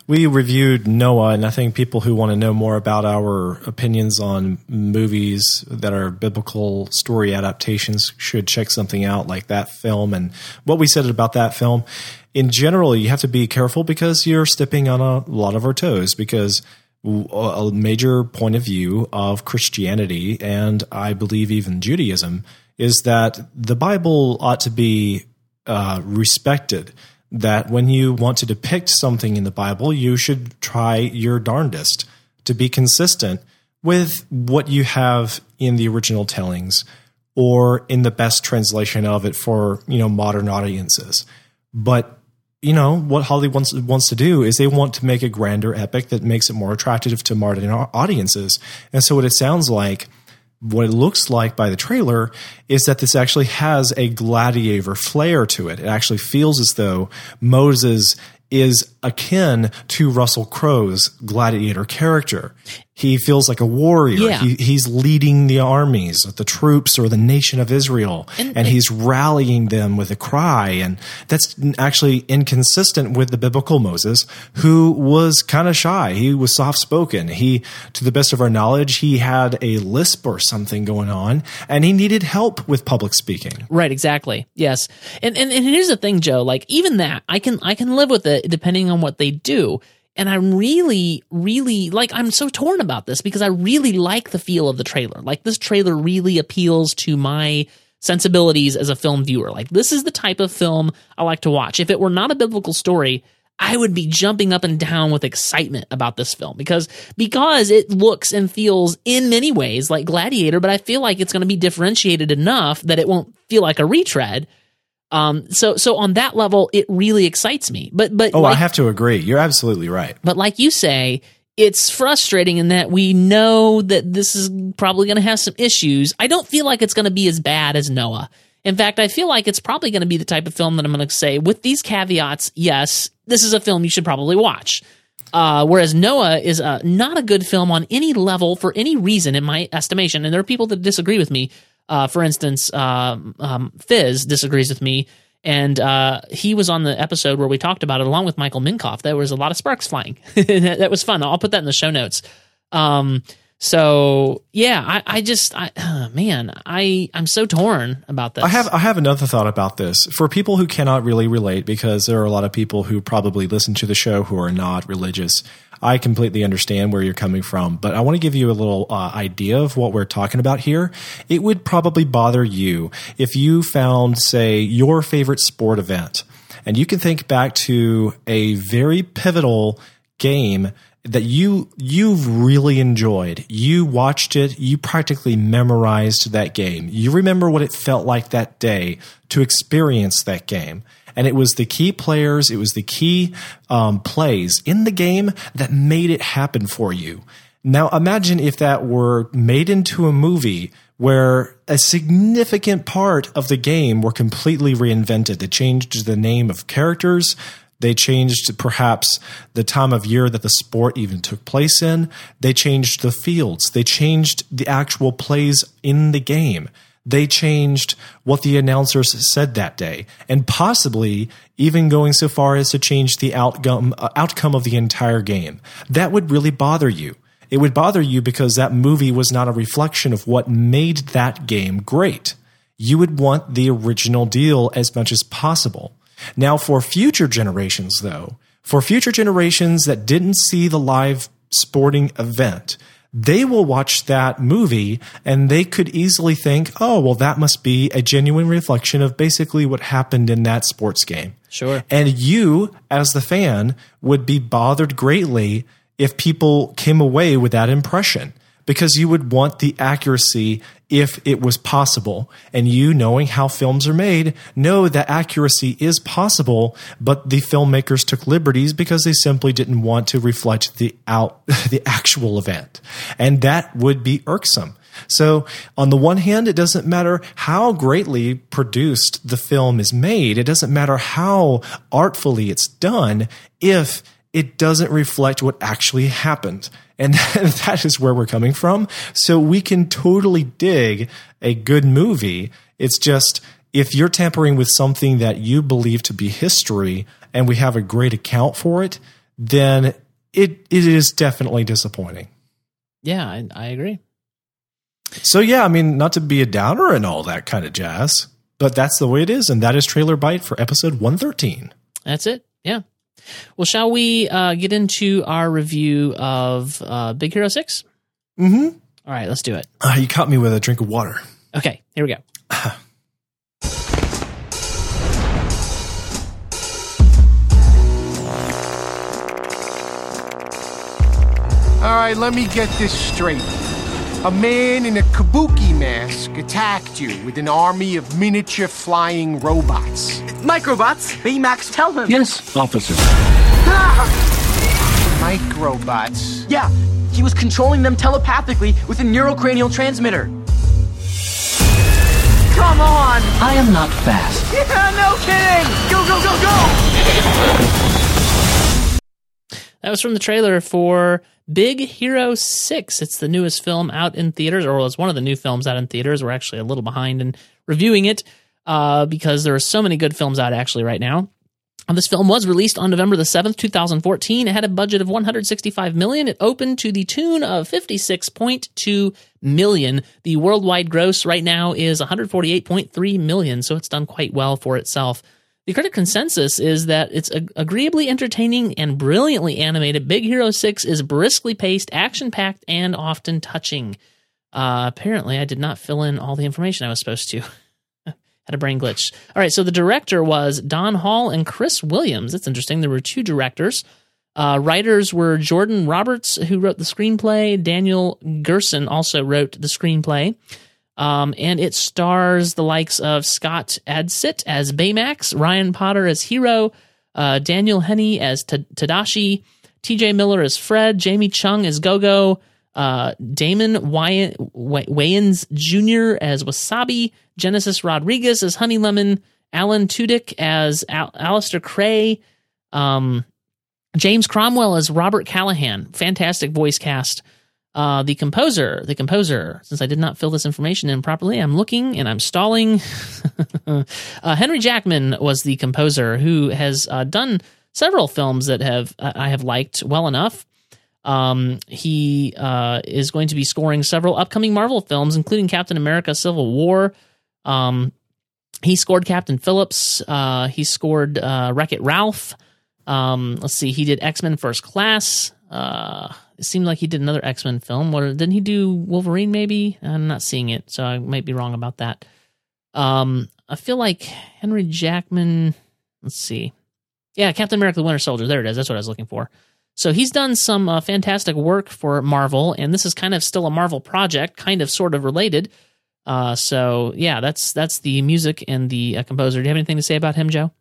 We reviewed Noah, and I think people who want to know more about our opinions on movies that are biblical story adaptations should check something out like that film and what we said about that film. In general, you have to be careful because you're stepping on a lot of our toes because a major point of view of Christianity and I believe even Judaism is that the Bible ought to be uh, respected. That when you want to depict something in the Bible, you should try your darndest to be consistent with what you have in the original tellings or in the best translation of it for you know modern audiences. But you know what Hollywood wants wants to do is they want to make a grander epic that makes it more attractive to modern audiences. And so what it sounds like, what it looks like by the trailer, is that this actually has a gladiator flair to it. It actually feels as though Moses is akin to Russell Crowe's gladiator character. He feels like a warrior. Yeah. He, he's leading the armies, the troops, or the nation of Israel, And- and, he's rallying them with a cry. And that's actually inconsistent with the biblical Moses, who was kind of shy. He was soft spoken. He, to the best of our knowledge, he had a lisp or something going on, and he needed help with public speaking. Right, exactly. Yes. And, and and here's the thing, Joe, like even that, I can I can live with it depending on what they do. And I'm really, really like I'm so torn about this because I really like the feel of the trailer. Like this trailer really appeals to my sensibilities as a film viewer. Like this is the type of film I like to watch. If it were not a biblical story, I would be jumping up and down with excitement about this film because because it looks and feels in many ways like Gladiator, but I feel like it's going to be differentiated enough that it won't feel like a retread. Um, so so on that level, it really excites me. But but Oh, I have to agree. You're absolutely right. but like you say, it's frustrating in that we know that this is probably going to have some issues. I don't feel like it's going to be as bad as Noah. In fact, I feel like it's probably going to be the type of film that I'm going to say, with these caveats, yes, this is a film you should probably watch. Uh, whereas Noah is uh, not a good film on any level for any reason, in my estimation. And there are people that disagree with me. Uh, for instance, um, um, Fizz disagrees with me. And uh, he was on the episode where we talked about it along with Michael Minkoff. There was a lot of sparks flying. that, was fun. I'll put that in the show notes. Um, so yeah, I, I just, I, man, I, I'm so torn about this. I have I have another thought about this for people who cannot really relate because there are a lot of people who probably listen to the show who are not religious. I completely understand where you're coming from, but I want to give you a little uh, idea of what we're talking about here. It would probably bother you if you found, say, your favorite sport event, and you can think back to a very pivotal game that you you've really enjoyed. You watched it, you practically memorized that game. You remember what it felt like that day to experience that game. And it was the key players, it was the key um, plays in the game that made it happen for you. Now imagine if that were made into a movie where a significant part of the game were completely reinvented. They changed the name of characters, they changed perhaps the time of year that the sport even took place in. They changed the fields. They changed the actual plays in the game. They changed what the announcers said that day, and possibly even going so far as to change the outcome, uh, outcome of the entire game. That would really bother you. It would bother you because that movie was not a reflection of what made that game great. You would want the original deal as much as possible. Now, for future generations, though, for future generations that didn't see the live sporting event, they will watch that movie and they could easily think, oh, well, that must be a genuine reflection of basically what happened in that sports game. Sure. And you, as the fan, would be bothered greatly if people came away with that impression because you would want the accuracy if it was possible. And you, knowing how films are made, know that accuracy is possible, but the filmmakers took liberties because they simply didn't want to reflect the out, the actual event. And that would be irksome. So, on the one hand, it doesn't matter how greatly produced the film is made, it doesn't matter how artfully it's done if it doesn't reflect what actually happened. And that is where we're coming from. So, we can totally dig a good movie. It's just if you're tampering with something that you believe to be history and we have a great account for it, then it, it is definitely disappointing. Yeah, I, I agree. So yeah, I mean, not to be a downer and all that kind of jazz, but that's the way it is, and that is Trailer Bite for episode one thirteen. That's it. Yeah. Well, shall we uh, get into our review of uh, Big Hero Six? Mm-hmm. All right, let's do it. Uh, you caught me with a drink of water. Okay, here we go. All right, let me get this straight. A man in a kabuki mask attacked you with an army of miniature flying robots. Microbots? Baymax, tell him. Yes, officer. Ah! Microbots? Yeah, he was controlling them telepathically with a neurocranial transmitter. Come on! I am not fast. Yeah, no kidding! Go, go, go, go! That was from the trailer for Big Hero 6. It's the newest film out in theaters, or it's one of the new films out in theaters. We're actually a little behind in reviewing it uh, because there are so many good films out actually right now. Uh, This film was released on November the 7th, 2014. It had a budget of 165 million. It opened to the tune of 56.2 million. The worldwide gross right now is 148.3 million, so it's done quite well for itself. The critic consensus is that it's ag- agreeably entertaining and brilliantly animated. Big Hero 6 is briskly paced, action packed, and often touching. Uh, apparently, I did not fill in all the information I was supposed to. Had a brain glitch. All right, so the director was Don Hall and Chris Williams. That's interesting. There were two directors. Uh, writers were Jordan Roberts, who wrote the screenplay. Daniel Gerson also wrote the screenplay. Um, and it stars the likes of Scott Adsit as Baymax, Ryan Potter as Hiro, uh, Daniel Henney as T- Tadashi, TJ Miller as Fred, Jamie Chung as Gogo, uh, Damon Wayans Jr. as Wasabi, Genesis Rodriguez as Honey Lemon, Alan Tudyk as Al- Alistair Krei, um, James Cromwell as Robert Callahan. Fantastic voice cast. Uh, the composer, the composer, since I did not fill this information in properly, I'm looking and I'm stalling. uh, Henry Jackman was the composer who has uh, done several films that have uh, I have liked well enough. Um, he uh, is going to be scoring several upcoming Marvel films, including Captain America: Civil War. Um, he scored Captain Phillips. Uh, he scored uh, Wreck It Ralph. Um, let's see, he did X Men First Class. Uh, it seemed like he did another X Men film. What didn't he do? Wolverine, maybe. I'm not seeing it, so I might be wrong about that. Um, I feel like Henry Jackman. Let's see. Yeah, Captain America: The Winter Soldier. There it is. That's what I was looking for. So he's done some uh, fantastic work for Marvel, and this is kind of still a Marvel project, kind of sort of related. Uh, so yeah, that's that's the music and the uh, composer. Do you have anything to say about him, Joe?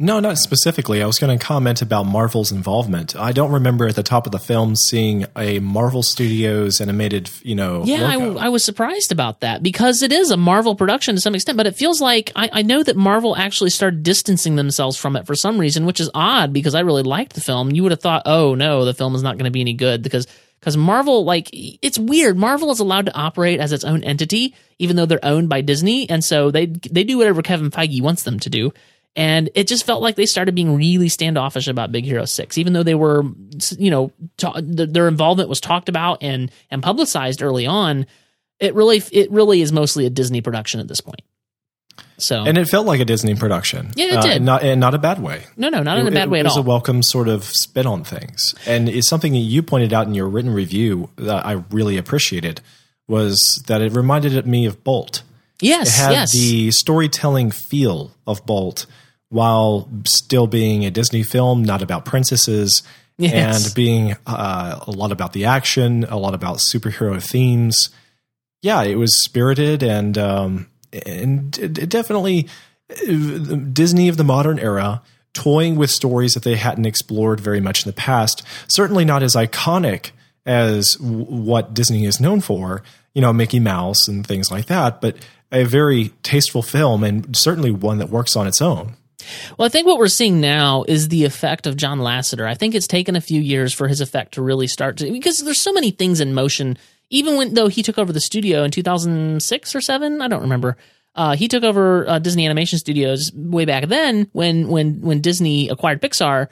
No, not specifically. I was going to comment about Marvel's involvement. I don't remember at the top of the film seeing a Marvel Studios animated, you know. Yeah, I. I was surprised about that because it is a Marvel production to some extent, but it feels like I, I know that Marvel actually started distancing themselves from it for some reason, which is odd because I really liked the film. You would have thought, oh no, the film is not going to be any good because because Marvel, like, it's weird. Marvel is allowed to operate as its own entity, even though they're owned by Disney, and so they they do whatever Kevin Feige wants them to do. And it just felt like they started being really standoffish about Big Hero Six, even though they were, you know, ta- th- their involvement was talked about and and publicized early on. It really, it really is mostly a Disney production at this point. So, and it felt like a Disney production. Yeah, it uh, did. and not and not a bad way. no, no, not in a bad it way at was all. a welcome sort of spin on things, and it's something that you pointed out in your written review that I really appreciated was that it reminded me of Bolt. yes, It had yes, the storytelling feel of Bolt while still being a Disney film, not about princesses. Yes. and being uh, a lot about the action, a lot about superhero themes. Yeah, it was spirited and um, and it it definitely uh, Disney of the modern era, toying with stories that they hadn't explored very much in the past. Certainly not as iconic as w- what Disney is known for, you know, Mickey Mouse and things like that, but a very tasteful film and certainly one that works on its own. Well, I think what we're seeing now is the effect of John Lasseter. I think it's taken a few years for his effect to really start to because there's so many things in motion. Even when though he took over the studio in 2006 or seven, I don't remember. Uh, he took over uh, Disney Animation Studios way back then when when when Disney acquired Pixar.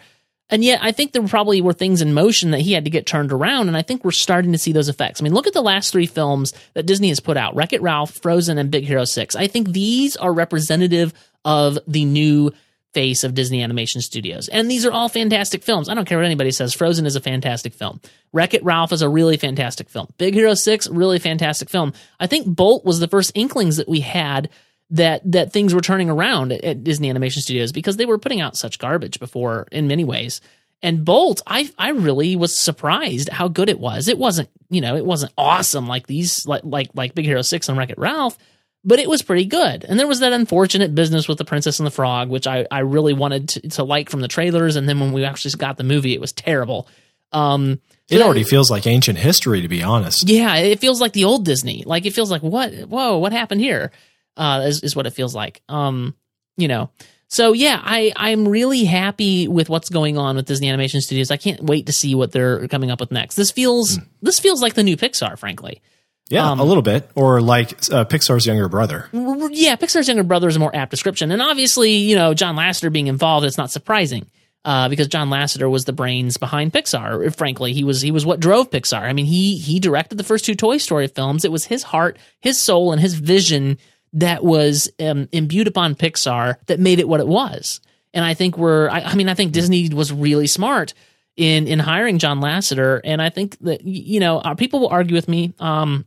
And yet, I think there probably were things in motion that he had to get turned around, and I think we're starting to see those effects. I mean, look at the last three films that Disney has put out: Wreck It Ralph, Frozen, and Big Hero Six. I think these are representative of the new face of Disney Animation Studios, and these are all fantastic films. I don't care what anybody says. Frozen is a fantastic film. Wreck It Ralph is a really fantastic film. Big Hero Six, really fantastic film. I think Bolt was the first inklings that we had that that things were turning around at, at Disney Animation Studios because they were putting out such garbage before in many ways. And Bolt, I I really was surprised how good it was. It wasn't you know it wasn't awesome like these like like like Big Hero Six and Wreck It Ralph, but it was pretty good. And there was that unfortunate business with the Princess and the Frog, which I I really wanted to, to like from the trailers, and then when we actually got the movie, it was terrible. Um, It already feels like ancient history, to be honest. yeah, it feels like the old Disney. Like it feels like what? Whoa, what happened here? Uh, is is what it feels like. Um, you know. So yeah, I I'm really happy with what's going on with Disney Animation Studios. I can't wait to see what they're coming up with next. This feels this feels like the new Pixar, frankly. Yeah, Um, a little bit, or like uh, Pixar's younger brother. Yeah, Pixar's younger brother is a more apt description, and obviously, you know, John Lasseter being involved, it's not surprising. Uh, because John Lasseter was the brains behind Pixar. Frankly, he was he was what drove Pixar. I mean, he he directed the first two Toy Story films. It was his heart, his soul, and his vision that was um, imbued upon Pixar that made it what it was. And I think we're, I, I mean, I think Disney was really smart in in hiring John Lasseter, and I think that you know, uh, people will argue with me. Um,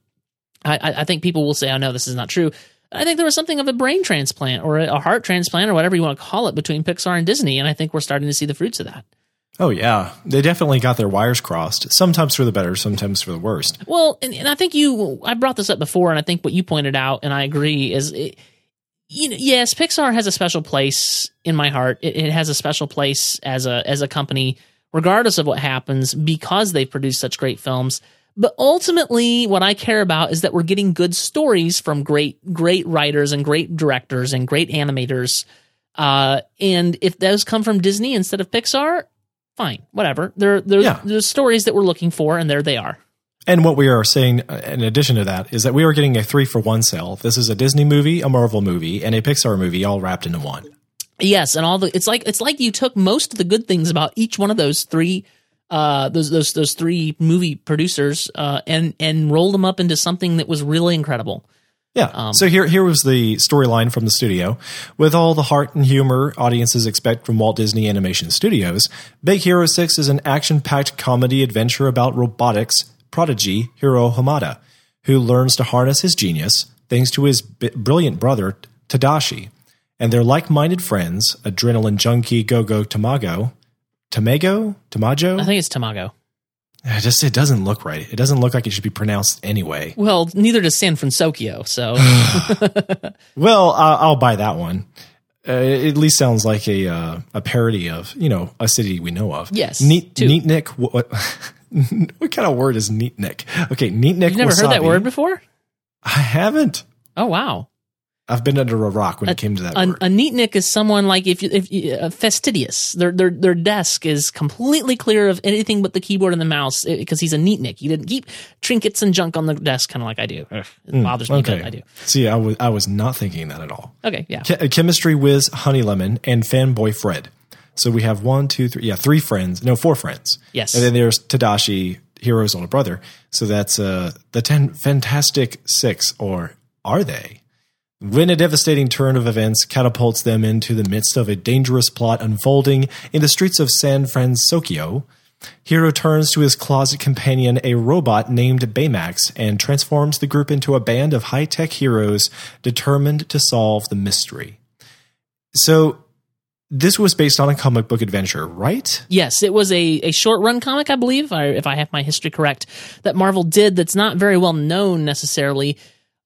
I, I think people will say, "Oh no, this is not true." I think there was something of a brain transplant or a, a heart transplant or whatever you want to call it between Pixar and Disney, and I think we're starting to see the fruits of that. Oh yeah, they definitely got their wires crossed. Sometimes for the better, sometimes for the worst. Well, and, and I think you, I brought this up before, and I think what you pointed out, and I agree, is it, you know, yes, Pixar has a special place in my heart. It, it has a special place as a as a company, regardless of what happens, because they've produced such great films. But ultimately, what I care about is that we're getting good stories from great great writers and great directors and great animators. Uh, and if those come from Disney instead of Pixar, fine, whatever. They're they're, Yeah. they're stories that we're looking for, and there they are. And what we are saying, uh, in addition to that, is that we are getting a three for one sale. This is a Disney movie, a Marvel movie, and a Pixar movie all wrapped into one. Yes, and all the it's like it's like you took most of the good things about each one of those three uh those those those three movie producers uh and and rolled them up into something that was really incredible. Yeah. so here, here was the storyline from the studio. With all the heart and humor audiences expect from Walt Disney Animation Studios, Big Hero 6 is an action packed comedy adventure about robotics prodigy Hiro Hamada, who learns to harness his genius thanks to his b- brilliant brother, Tadashi, and their like minded friends, adrenaline junkie Gogo Tamago. Tamago? Tamajo? I think it's Tamago. It just it doesn't look right. It doesn't look like it should be pronounced anyway. Well, neither does San Fransokyo, so Well, uh, I'll buy that one. Uh, it at least sounds like a uh, a parody of you know a city we know of. Yes, neat two. neatnik. What, what kind of word is neatnik? Okay, neatnik. you've never heard that word before? I haven't. Oh wow. I've been under a rock when it came to that A, word. a neatnik is someone like if you, if you, uh, fastidious. Their their their desk is completely clear of anything but the keyboard and the mouse because he's a neatnik. He didn't keep trinkets and junk on the desk, kind of like I do. Ugh, it Hmm, bothers me, okay. but I do. See, I was I was not thinking that at all. Okay, yeah. Che- chemistry whiz Honey Lemon and fanboy Fred. So we have one, two, three, yeah, three friends. No, four friends. Yes. And then there's Tadashi, Hiro's older brother. So that's uh, the ten Fantastic Six, or are they? When a devastating turn of events catapults them into the midst of a dangerous plot unfolding in the streets of San Fransokyo, Hiro turns to his closet companion, a robot named Baymax, and transforms the group into a band of high tech heroes determined to solve the mystery. So, this was based on a comic book adventure, right? Yes, it was a, a short run comic, I believe, if I have my history correct, that Marvel did that's not very well known necessarily.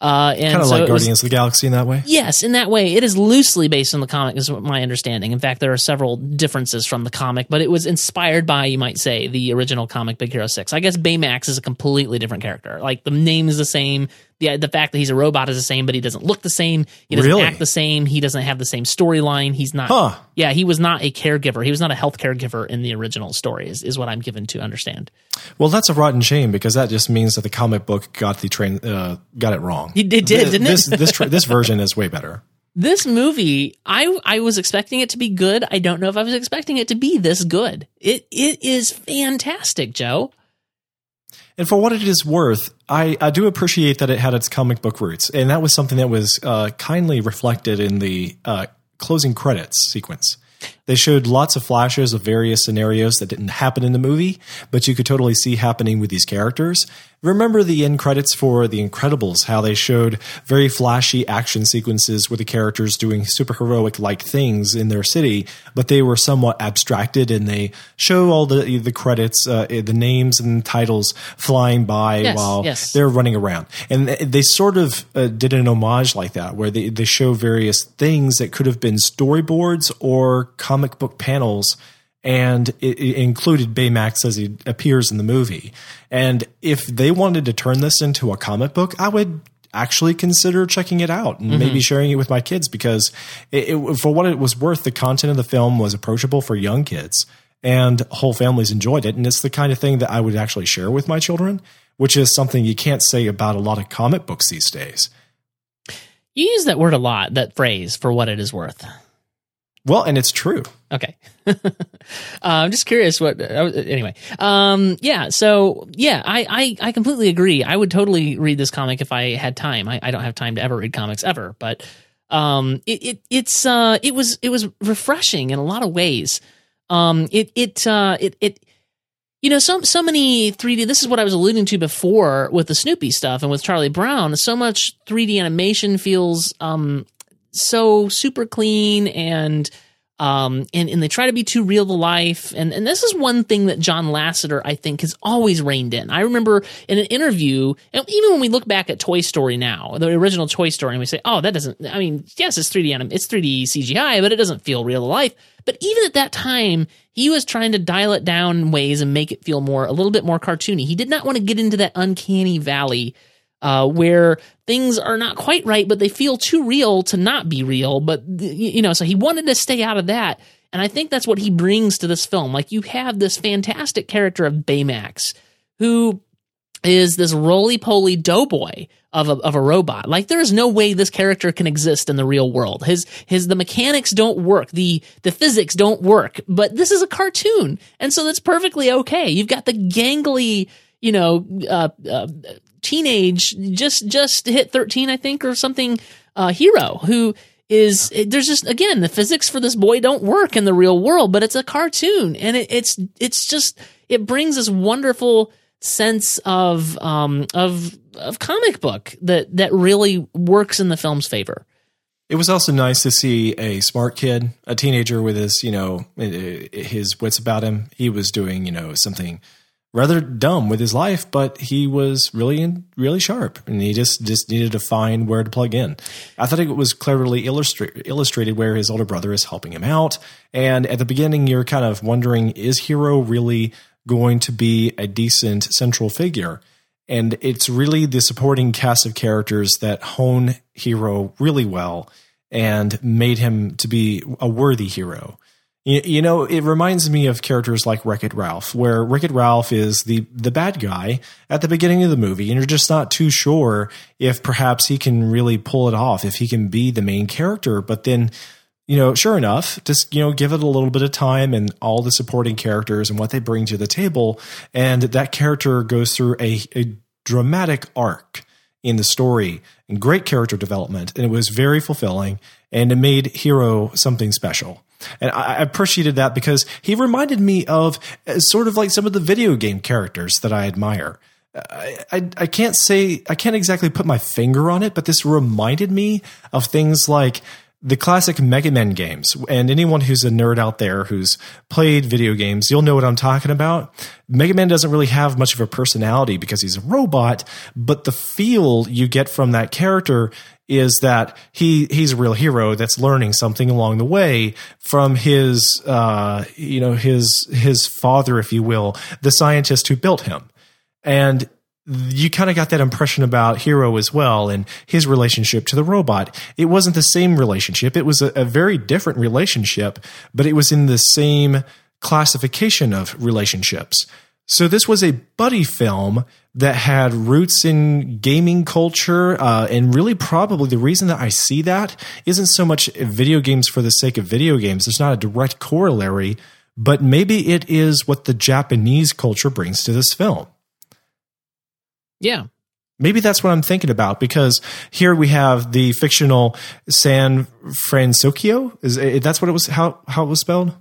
Uh, and Kind of so like it was- Guardians of the Galaxy in that way. Yes, in that way, it is loosely based on the comic, is my understanding. In fact, there are several differences from the comic, but it was inspired by, you might say, the original comic Big Hero Six. I guess Baymax is a completely different character. Like the name is the same, the the fact that he's a robot is the same, but he doesn't look the same. He doesn't Really? act the same. He doesn't have the same storyline. He's not. Huh. Yeah, he was not a caregiver. He was not a health caregiver in the original story. Is, is what I'm given to understand. Well, that's a rotten shame because that just means that the comic book got the train uh, got it wrong. It did, didn't it? this this tra- this version is way better. This movie, I I was expecting it to be good. I don't know if I was expecting it to be this good. It it is fantastic, Joe. And for what it is worth, I, I do appreciate that it had its comic book roots, and that was something that was uh, kindly reflected in the uh, closing credits sequence. They showed lots of flashes of various scenarios that didn't happen in the movie, but you could totally see happening with these characters. Remember the end credits for The Incredibles, how they showed very flashy action sequences with the characters doing superheroic like things in their city, but they were somewhat abstracted and they show all the the credits, uh, the names and titles flying by Yes, while yes. they're running around. And they sort of uh, did an homage like that, where they, they show various things that could have been storyboards or comic book panels. And it, included Baymax as he appears in the movie. And if they wanted to turn this into a comic book, I would actually consider checking it out and maybe mm-hmm. sharing it with my kids because it, it, for what it was worth, the content of the film was approachable for young kids and whole families enjoyed it. And it's the kind of thing that I would actually share with my children, which is something you can't say about a lot of comic books these days. You use that word a lot, that phrase, for what it is worth. Well, and it's true. Okay. uh, I'm just curious what, uh, anyway. Um, yeah. So yeah, I, I, I completely agree. I would totally read this comic if I had time. I, I don't have time to ever read comics ever, but, um, it, it, it's, uh, it was, it was refreshing in a lot of ways. Um, it, it, uh, it, it, you know, so so many 3D. This is what I was alluding to before with the Snoopy stuff and with Charlie Brown. So much 3D animation feels um so super clean and um and, and they try to be too real to life and and this is one thing that John Lasseter I think has always reined in. I remember in an interview and even when we look back at Toy Story now, the original Toy Story and we say, "Oh, that doesn't I mean, yes, it's 3D anim- it's 3D CGI, but it doesn't feel real to life." But even at that time, he was trying to dial it down in ways and make it feel more a little bit more cartoony. He did not want to get into that uncanny valley uh, where things are not quite right, but they feel too real to not be real. But you know, so he wanted to stay out of that, and I think that's what he brings to this film. Like you have this fantastic character of Baymax, who is this roly poly doughboy of a, of a robot. Like there is no way this character can exist in the real world. His his the mechanics don't work. The the physics don't work. But this is a cartoon, and so that's perfectly okay. You've got the gangly, you know, uh, uh, teenage just just hit thirteen, I think, or something. Uh, hero who is there's just again the physics for this boy don't work in the real world, but it's a cartoon, and it, it's it's just it brings this wonderful sense of um of of comic book that that really works in the film's favor. It was also nice to see a smart kid, a teenager with his, you know, his wits about him. He was doing, you know, something rather dumb with his life, but he was really, really sharp, and he just just needed to find where to plug in. I thought it was cleverly illustra- illustrated where his older brother is helping him out, and at the beginning, you're kind of wondering, is Hiro really going to be a decent central figure? And it's really the supporting cast of characters that hone Hiro really well and made him to be a worthy hero. You, you know, it reminds me of characters like Wreck It Ralph, where Wreck It Ralph is the the bad guy at the beginning of the movie, and you're just not too sure if perhaps he can really pull it off, if he can be the main character. But then, you know, sure enough, just you know, give it a little bit of time and all the supporting characters and what they bring to the table, and that character goes through a, a dramatic arc in the story and great character development, and it was very fulfilling, and it made Hiro something special. And I appreciated that because he reminded me of uh, sort of like some of the video game characters that I admire. I, I, I can't say, I can't exactly put my finger on it, but this reminded me of things like the classic Mega Man games. And anyone who's a nerd out there who's played video games, you'll know what I'm talking about. Mega Man doesn't really have much of a personality because he's a robot, but the feel you get from that character is that he he's a real hero that's learning something along the way from his uh, you know his his father, if you will, the scientist who built him, and you kind of got that impression about Hiro as well and his relationship to the robot. It wasn't the same relationship. It was a, a very different relationship, but it was in the same classification of relationships. So this was a buddy film that had roots in gaming culture, uh, and really probably the reason that I see that isn't so much video games for the sake of video games. There's not a direct corollary, but maybe it is what the Japanese culture brings to this film. Yeah. Maybe that's what I'm thinking about because here we have the fictional San Fransokyo. Is that's what it was? How how it was spelled?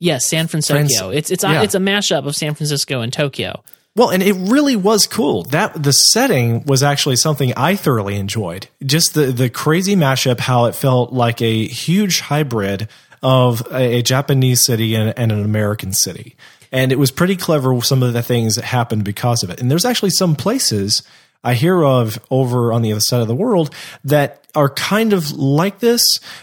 Yes, San Fransokyo. it's it's yeah. a, it's a mashup of San Francisco and Tokyo. Well, and it really was cool. That the setting was actually something I thoroughly enjoyed. Just the the crazy mashup, how it felt like a huge hybrid of a, a Japanese city and, and an American city. And it was pretty clever some of the things that happened because of it. And there's actually some places I hear of over on the other side of the world that are kind of like this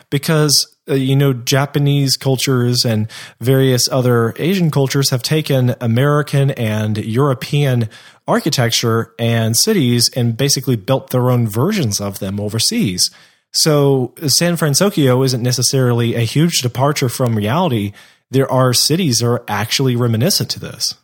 because uh, you know Japanese cultures and various other Asian cultures have taken American and European architecture and cities and basically built their own versions of them overseas. So San Fransokyo isn't necessarily a huge departure from reality. There are cities that are actually reminiscent to this.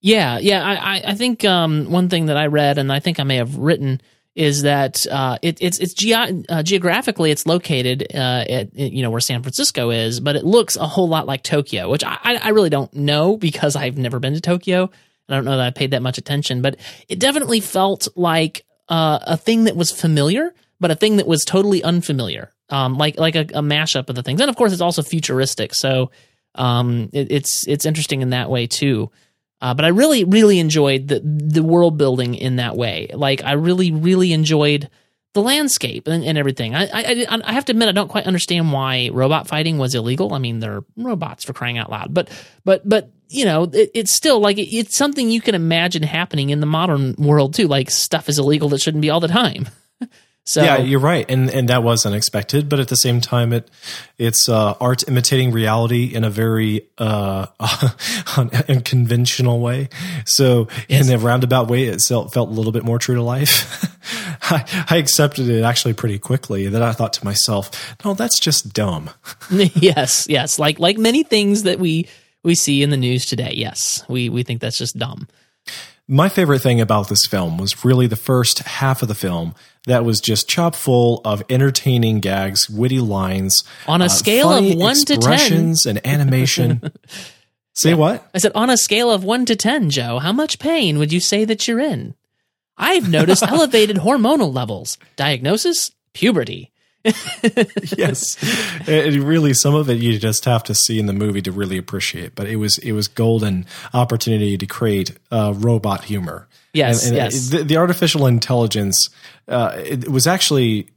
Yeah, yeah. I, I think um, one thing that I read, and I think I may have written, is that uh, it, it's it's ge- uh, geographically it's located uh, at you know where San Francisco is, but it looks a whole lot like Tokyo, which I, I really don't know because I've never been to Tokyo. I don't know that I paid that much attention, but it definitely felt like uh, a thing that was familiar, but a thing that was totally unfamiliar, um, like like a, a mashup of the things. And of course, it's also futuristic, so um, it, it's it's interesting in that way too. Uh, but I really, really enjoyed the the world building in that way. Like I really, really enjoyed the landscape and, and everything. I, I I have to admit I don't quite understand why robot fighting was illegal. I mean they're robots for crying out loud. But but but you know it, it's still like it, it's something you can imagine happening in the modern world too. Like stuff is illegal that shouldn't be all the time. So yeah, you're right, and and that was unexpected, but at the same time, it it's uh, art imitating reality in a very uh, unconventional way. So yes. in a roundabout way, it felt felt a little bit more true to life. I, I accepted it actually pretty quickly. Then I thought to myself, "No, that's just dumb." yes, yes, like like many things that we we see in the news today. Yes, we we think that's just dumb. My favorite thing about this film was really the first half of the film that was just chock full of entertaining gags, witty lines, on a uh, scale of one to ten, and animation. Say yeah. what? I said on a scale of one to ten, Joe. How much pain would you say that you're in? I've noticed elevated hormonal levels. Diagnosis: puberty. yes, it, really some of it you just have to see in the movie to really appreciate. But it was it was golden opportunity to create uh, robot humor. Yes, and, and yes. The, the, artificial intelligence uh, it, was actually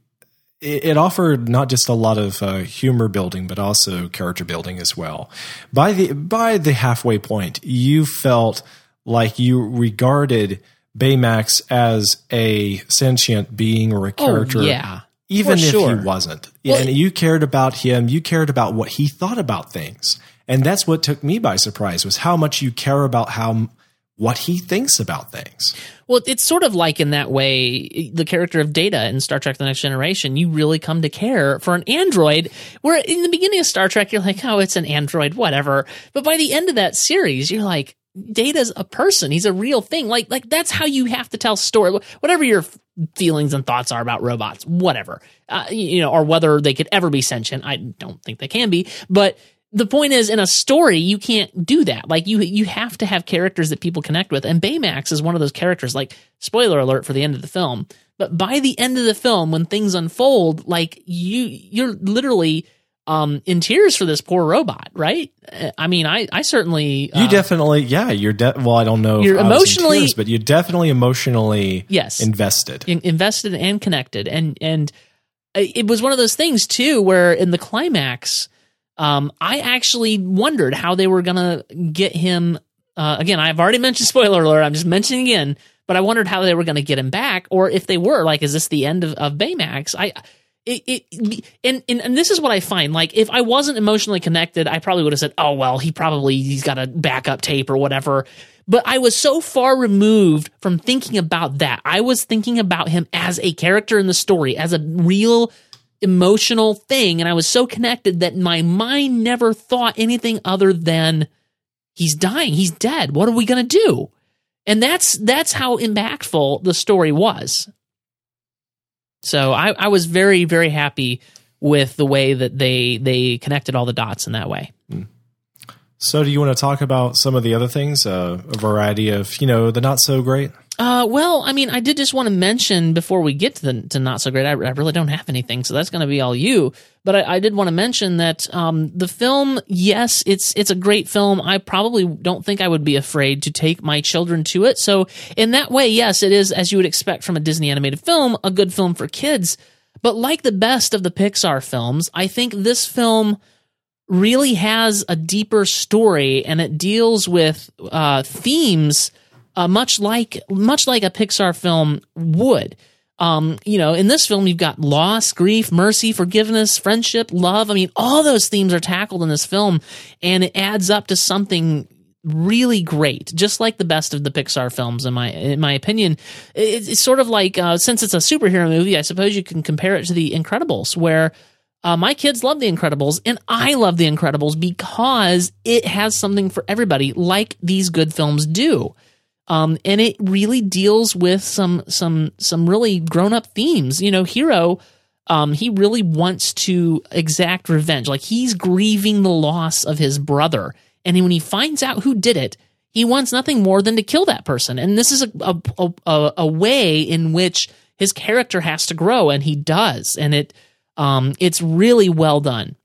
it, offered not just a lot of uh, humor building, but also character building as well. By the by the halfway point, you felt like you regarded Baymax as a sentient being or a oh, character. Oh, yeah even For if he wasn't. Well, and you cared about him, you cared about what he thought about things. And that's what took me by surprise was how much you care about how what he thinks about things. Well, it's sort of like in that way the character of Data in Star Trek: The Next Generation. You really come to care for an android. Where in the beginning of Star Trek, you're like, oh, it's an android, whatever. But by the end of that series, you're like, Data's a person. He's a real thing. Like like that's how you have to tell story. Whatever your feelings and thoughts are about robots, whatever. Uh, you know, or whether they could ever be sentient. I don't think they can be, but the point is in a story you can't do that. Like you you have to have characters that people connect with and Baymax is one of those characters like spoiler alert for the end of the film. But by the end of the film when things unfold like you you're literally um, in tears for this poor robot, right? I mean, I, I certainly. Uh, you definitely, yeah, you're, de- well, I don't know you're emotionally, tears, but you're definitely emotionally yes, invested. In, invested and connected. And, and it was one of those things too where in the climax um, i actually wondered how they were gonna get him uh, again i've already mentioned spoiler alert i'm just mentioning again but i wondered how they were gonna get him back or if they were like is this the end of, of baymax i it, it and, and and this is what I find. Like, if I wasn't emotionally connected, I probably would have said, "Oh well, he probably he's got a backup tape or whatever." But I was so far removed from thinking about that. I was thinking about him as a character in the story, as a real emotional thing, and I was so connected that my mind never thought anything other than he's dying, he's dead. What are we gonna do? And that's that's how impactful the story was. So I, I was very, very happy with the way that they they connected all the dots in that way. So, do you want to talk about some of the other things? Uh, a variety of, you know, the not so great. Uh, well, I mean, I did just want to mention before we get to the to not so great. I, I really don't have anything, so that's going to be all you. But I, I did want to mention that um, the film, yes, it's it's a great film. I probably don't think I would be afraid to take my children to it. So in that way, yes, it is as you would expect from a Disney animated film, a good film for kids. But like the best of the Pixar films, I think this film really has a deeper story and it deals with uh, themes uh, much like much like a Pixar film would. Um, you know, in this film, you've got loss, grief, mercy, forgiveness, friendship, love. I mean, all those themes are tackled in this film, and it adds up to something really great, just like the best of the Pixar films, in my in my opinion. It's, it's sort of like uh, since it's a superhero movie, I suppose you can compare it to The Incredibles, where uh, my kids love The Incredibles, and I love The Incredibles because it has something for everybody, like these good films do. Um, and it really deals with some some some really grown up themes. You know, Hiro, um, he really wants to exact revenge. Like he's grieving the loss of his brother, and when he finds out who did it, he wants nothing more than to kill that person. And this is a a, a, a way in which his character has to grow, and he does. And it um, it's really well done.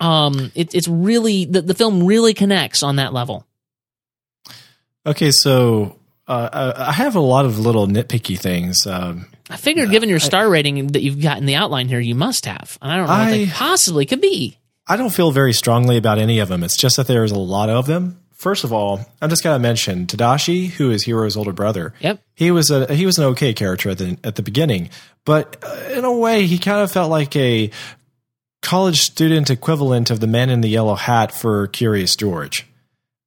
Um, it, it's really the, the film really connects on that level. Okay, so uh, I have a lot of little nitpicky things. Um, I figured, given your star I, rating that you've got in the outline here, you must have. I don't know I, what they possibly could be. I don't feel very strongly about any of them. It's just that there's a lot of them. First of all, I'm just gonna mention Tadashi, who is Hiro's older brother. Yep, he was a he was an okay character at the at the beginning, but uh, in a way, he kind of felt like a college student equivalent of the man in the yellow hat for Curious George,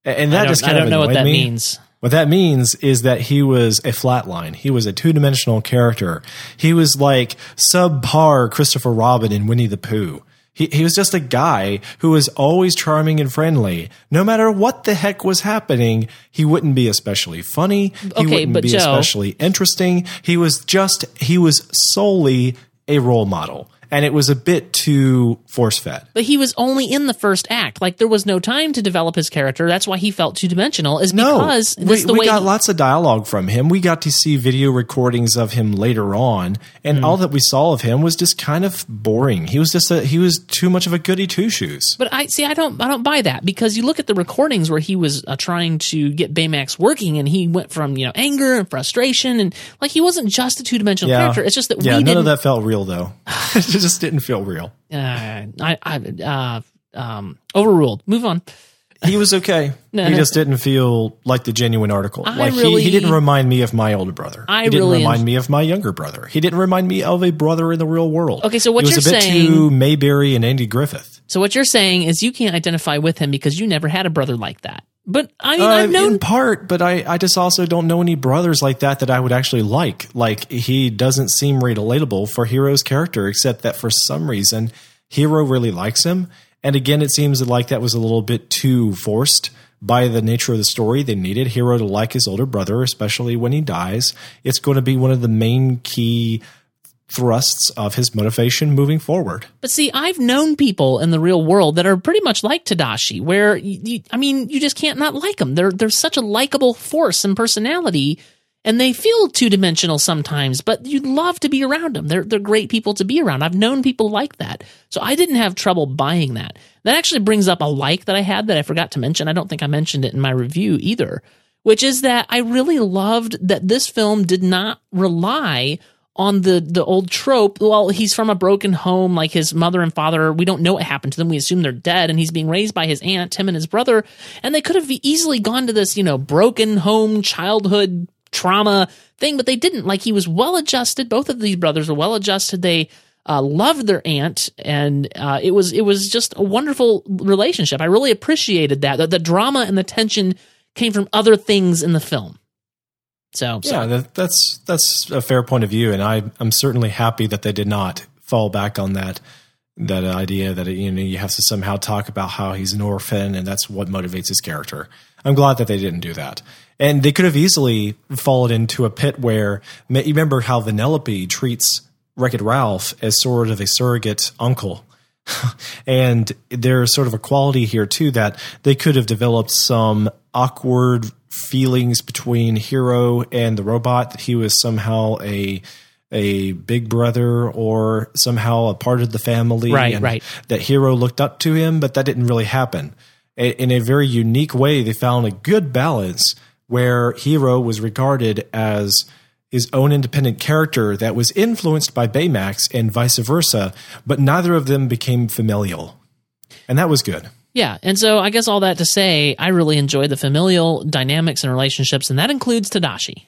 and that just kind I don't of know what that me. means. What that means is that he was a flatline. He was a two dimensional character. He was like subpar Christopher Robin in Winnie the Pooh. He, he was just a guy who was always charming and friendly. No matter what the heck was happening, he wouldn't be especially funny. He okay, wouldn't be Joe, especially interesting. He was just, he was solely a role model and it was a bit too force fed. But he was only in the first act. Like there was no time to develop his character. That's why he felt two dimensional. Is because no, we, the we got he, lots of dialogue from him. We got to see video recordings of him later on, and mm. all that we saw of him was just kind of boring. He was just a he was too much of a goody two shoes. But I see. I don't. I don't buy that because you look at the recordings where he was uh, trying to get Baymax working, and he went from you know anger and frustration, and like he wasn't just a two dimensional yeah. character. It's just that yeah, we none didn't. of that felt real though. just didn't feel real. Uh, I, I, uh, um, overruled. Move on. He was okay. No, he just didn't feel like the genuine article. I like really- he, he didn't remind me of my older brother. I he didn't really remind en- me of my younger brother. He didn't remind me of a brother in the real world. Okay, so what he was you're a bit saying- too Mayberry and Andy Griffith. So what you're saying is you can't identify with him because you never had a brother like that. But I mean, Uh, I've known in part, but I, I just also don't know any brothers like that that I would actually like. Like he doesn't seem relatable for Hiro's character, except that for some reason Hiro really likes him. And again, it seems like that was a little bit too forced by the nature of the story. They needed Hiro to like his older brother, especially when he dies. It's going to be one of the main key thrusts of his motivation moving forward. But see, I've known people in the real world that are pretty much like Tadashi, where you, you, I mean, you just can't not like them. They're they're such a likable force and personality, and they feel two dimensional sometimes. But you'd love to be around them. They're they're great people to be around. I've known people like that, so I didn't have trouble buying that. That actually brings up a like that I had that I forgot to mention. I don't think I mentioned it in my review either, which is that I really loved that this film did not rely on the the old trope. Well, he's from a broken home, like his mother and father. We don't know what happened to them. We assume they're dead, and he's being raised by his aunt, him and his brother. And they could have easily gone to this, you know, broken home childhood trauma thing, but they didn't. Like he was well adjusted. Both of these brothers were well adjusted. They uh, loved their aunt, and uh, it was it was just a wonderful relationship. I really appreciated that. The, the drama and the tension came from other things in the film. So yeah, that, that's that's a fair point of view, and I I'm certainly happy that they did not fall back on that that idea that you know you have to somehow talk about how he's an orphan and that's what motivates his character. I'm glad that they didn't do that, and they could have easily fallen into a pit where you remember how Vanellope treats Wreck It Ralph as sort of a surrogate uncle. and there's sort of a quality here too that they could have developed some awkward feelings between Hiro and the robot that he was somehow a a big brother or somehow a part of the family right right. that Hiro looked up to him but that didn't really happen. In a very unique way they found a good balance where Hiro was regarded as his own independent character that was influenced by Baymax and vice versa but neither of them became familial. And that was good yeah, and so I guess all that to say, I really enjoy the familial dynamics and relationships, and that includes Tadashi.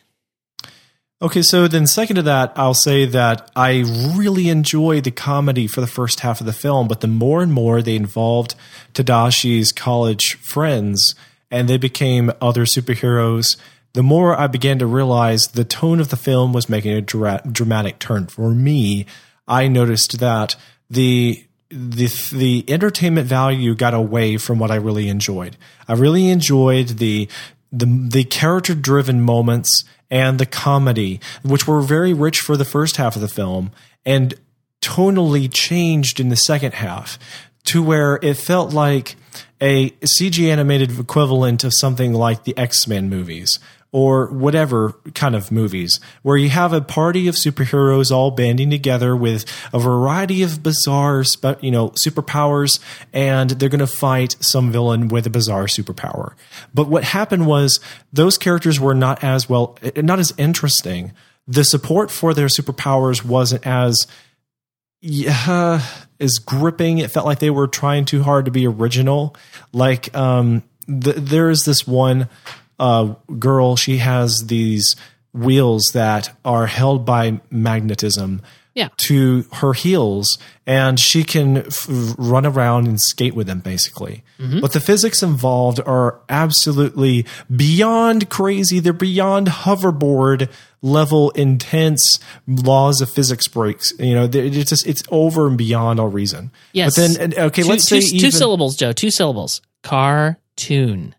Okay, so then second to that, I'll say that I really enjoy the comedy for the first half of the film, but the more and more they involved Tadashi's college friends and they became other superheroes, the more I began to realize the tone of the film was making a dra- dramatic turn. For me, I noticed that the the the entertainment value got away from what I really enjoyed. I really enjoyed the the the character driven moments and the comedy, which were very rich for the first half of the film and tonally changed in the second half to where it felt like a CG animated equivalent of something like the X Men movies or whatever kind of movies where you have a party of superheroes all banding together with a variety of bizarre you know superpowers and they're going to fight some villain with a bizarre superpower but what happened was those characters were not as well not as interesting the support for their superpowers wasn't as yeah, as gripping. It felt like they were trying too hard to be original. Like um, th- there is this one uh, girl. She has these wheels that are held by magnetism yeah. to her heels, and she can f- run around and skate with them, basically. Mm-hmm. But the physics involved are absolutely beyond crazy. They're beyond hoverboard level intense laws of physics breaks. You know, it's just it's over and beyond all reason. Yes. But then, okay, two, let's two, say two even, syllables, Joe. Two syllables. Cartoon.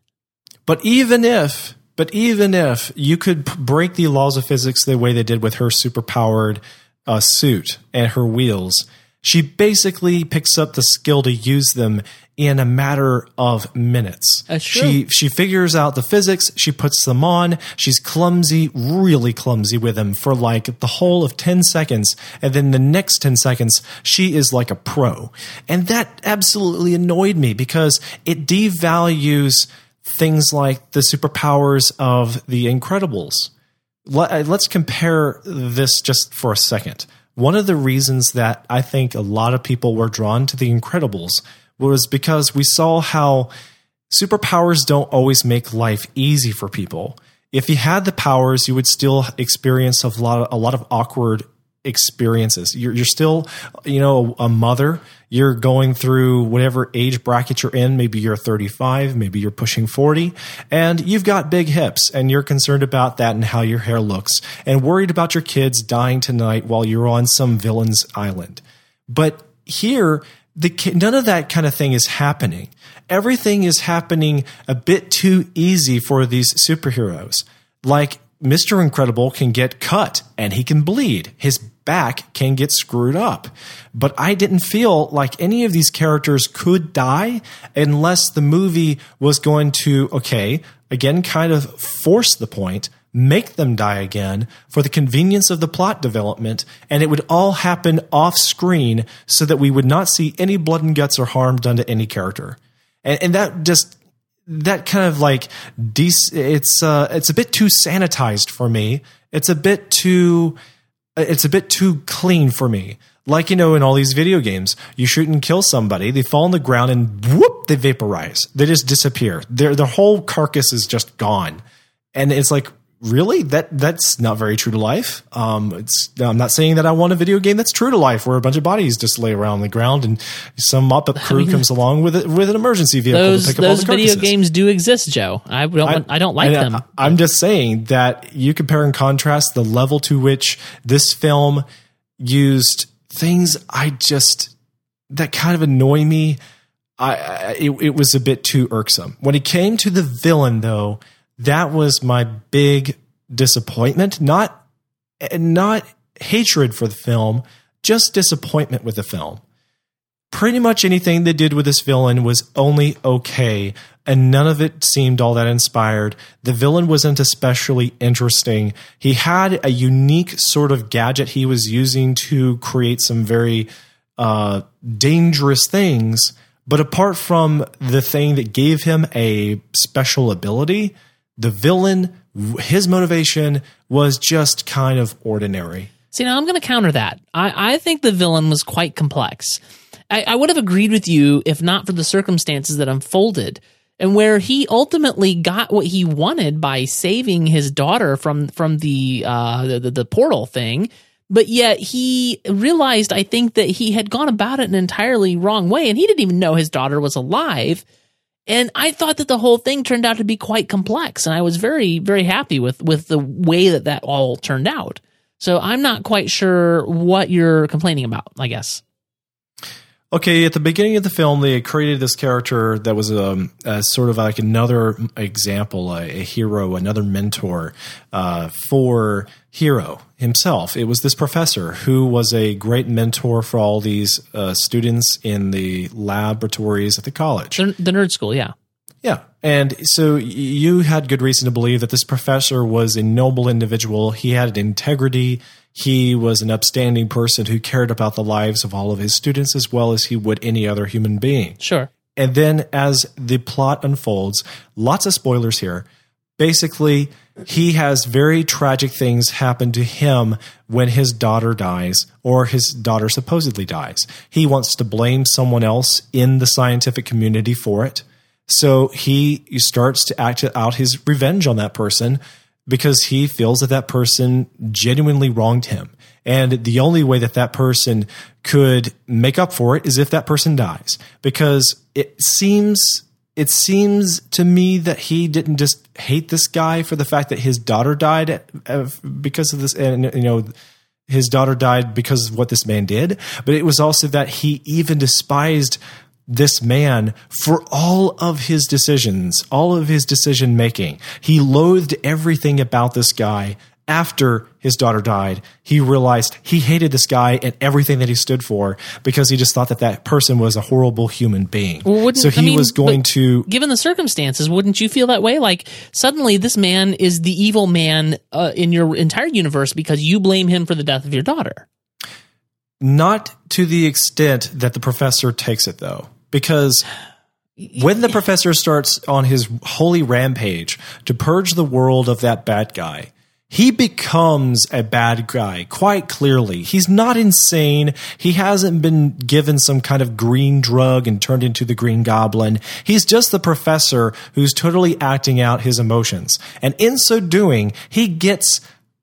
But even if, but even if you could break the laws of physics the way they did with her superpowered uh, suit and her wheels, she basically picks up the skill to use them in a matter of minutes. She she figures out the physics, she puts them on, she's clumsy, really clumsy with them for like the whole of 10 seconds and then the next 10 seconds she is like a pro. And that absolutely annoyed me because it devalues things like the superpowers of the Incredibles. Uh, let's compare this just for a second. One of the reasons that I think a lot of people were drawn to the Incredibles was because we saw how superpowers don't always make life easy for people. If you had the powers, you would still experience a lot of, a lot of awkward experiences. You're, you're still, you know, a mother. You're going through whatever age bracket you're in. Maybe you're 35, maybe you're pushing 40, and you've got big hips, and you're concerned about that and how your hair looks, and worried about your kids dying tonight while you're on some villain's island. But here, the, none of that kind of thing is happening. Everything is happening a bit too easy for these superheroes. Like Mr. Incredible can get cut and he can bleed. His back can get screwed up. But I didn't feel like any of these characters could die unless the movie was going to, okay, again, kind of force the point, make them die again for the convenience of the plot development, and it would all happen off screen so that we would not see any blood and guts or harm done to any character. And, and that just that kind of like de- it's uh, it's a bit too sanitized for me. It's a bit too it's a bit too clean for me. Like, you know, in all these video games, you shoot and kill somebody, they fall on the ground and whoop, they vaporize. They just disappear. Their, their whole carcass is just gone. And it's like, really? That, that's not very true to life. Um, it's, I'm not saying that I want a video game that's true to life where a bunch of bodies just lay around on the ground and some mop up crew mean, comes along with it, with an emergency vehicle those, to pick up those all the video games do exist, Joe. I don't. I, I don't like them. I, I'm just saying that you compare and contrast the level to which this film used things I just that kind of annoy me. I, I it, it was a bit too irksome. When it came to the villain, though, that was my big disappointment. Not not hatred for the film, just disappointment with the film. Pretty much anything they did with this villain was only okay, and none of it seemed all that inspired. The villain wasn't especially interesting. He had a unique sort of gadget he was using to create some very uh, dangerous things. But apart from the thing that gave him a special ability, the villain, his motivation was just kind of ordinary. See, now I'm going to counter that. I, I think the villain was quite complex. I, I would have agreed with you if not for the circumstances that unfolded and where he ultimately got what he wanted by saving his daughter from from the uh, the, the, the portal thing. But yet he realized, I think, that he had gone about it an entirely wrong way, and he didn't even know his daughter was alive. And I thought that the whole thing turned out to be quite complex, and I was very, very happy with with the way that that all turned out. So I'm not quite sure what you're complaining about. I guess. Okay, at the beginning of the film, they created this character that was um, a, sort of like another example, a, a hero, another mentor uh, for Hiro himself. It was this professor who was a great mentor for all these uh, students in the laboratories at the college. The, the nerd school, yeah. Yeah. And so you had good reason to believe that this professor was a noble individual. He had integrity. He was an upstanding person who cared about the lives of all of his students as well as he would any other human being. Sure. And then as the plot unfolds, lots of spoilers here. Basically, he has very tragic things happen to him when his daughter dies or his daughter supposedly dies. He wants to blame someone else in the scientific community for it. So he starts to act out his revenge on that person because he feels that that person genuinely wronged him. And the only way that that person could make up for it is if that person dies. Because it seems it seems to me that he didn't just hate this guy for the fact that his daughter died uh, because of this and you know his daughter died because of what this man did, but it was also that he even despised this man for all of his decisions, all of his decision making. He loathed everything about this guy. After his daughter died, he realized he hated this guy and everything that he stood for because he just thought that that person was a horrible human being. Well, so he I mean, was going to. Given the circumstances, wouldn't you feel that way? Like suddenly this man is the evil man uh, in your entire universe because you blame him for the death of your daughter. Not to the extent that the professor takes it, though because when the professor starts on his holy rampage to purge the world of that bad guy, he becomes a bad guy quite clearly. He's not insane. He hasn't been given some kind of green drug and turned into the green goblin. He's just the professor who's totally acting out his emotions. And in so doing, he gets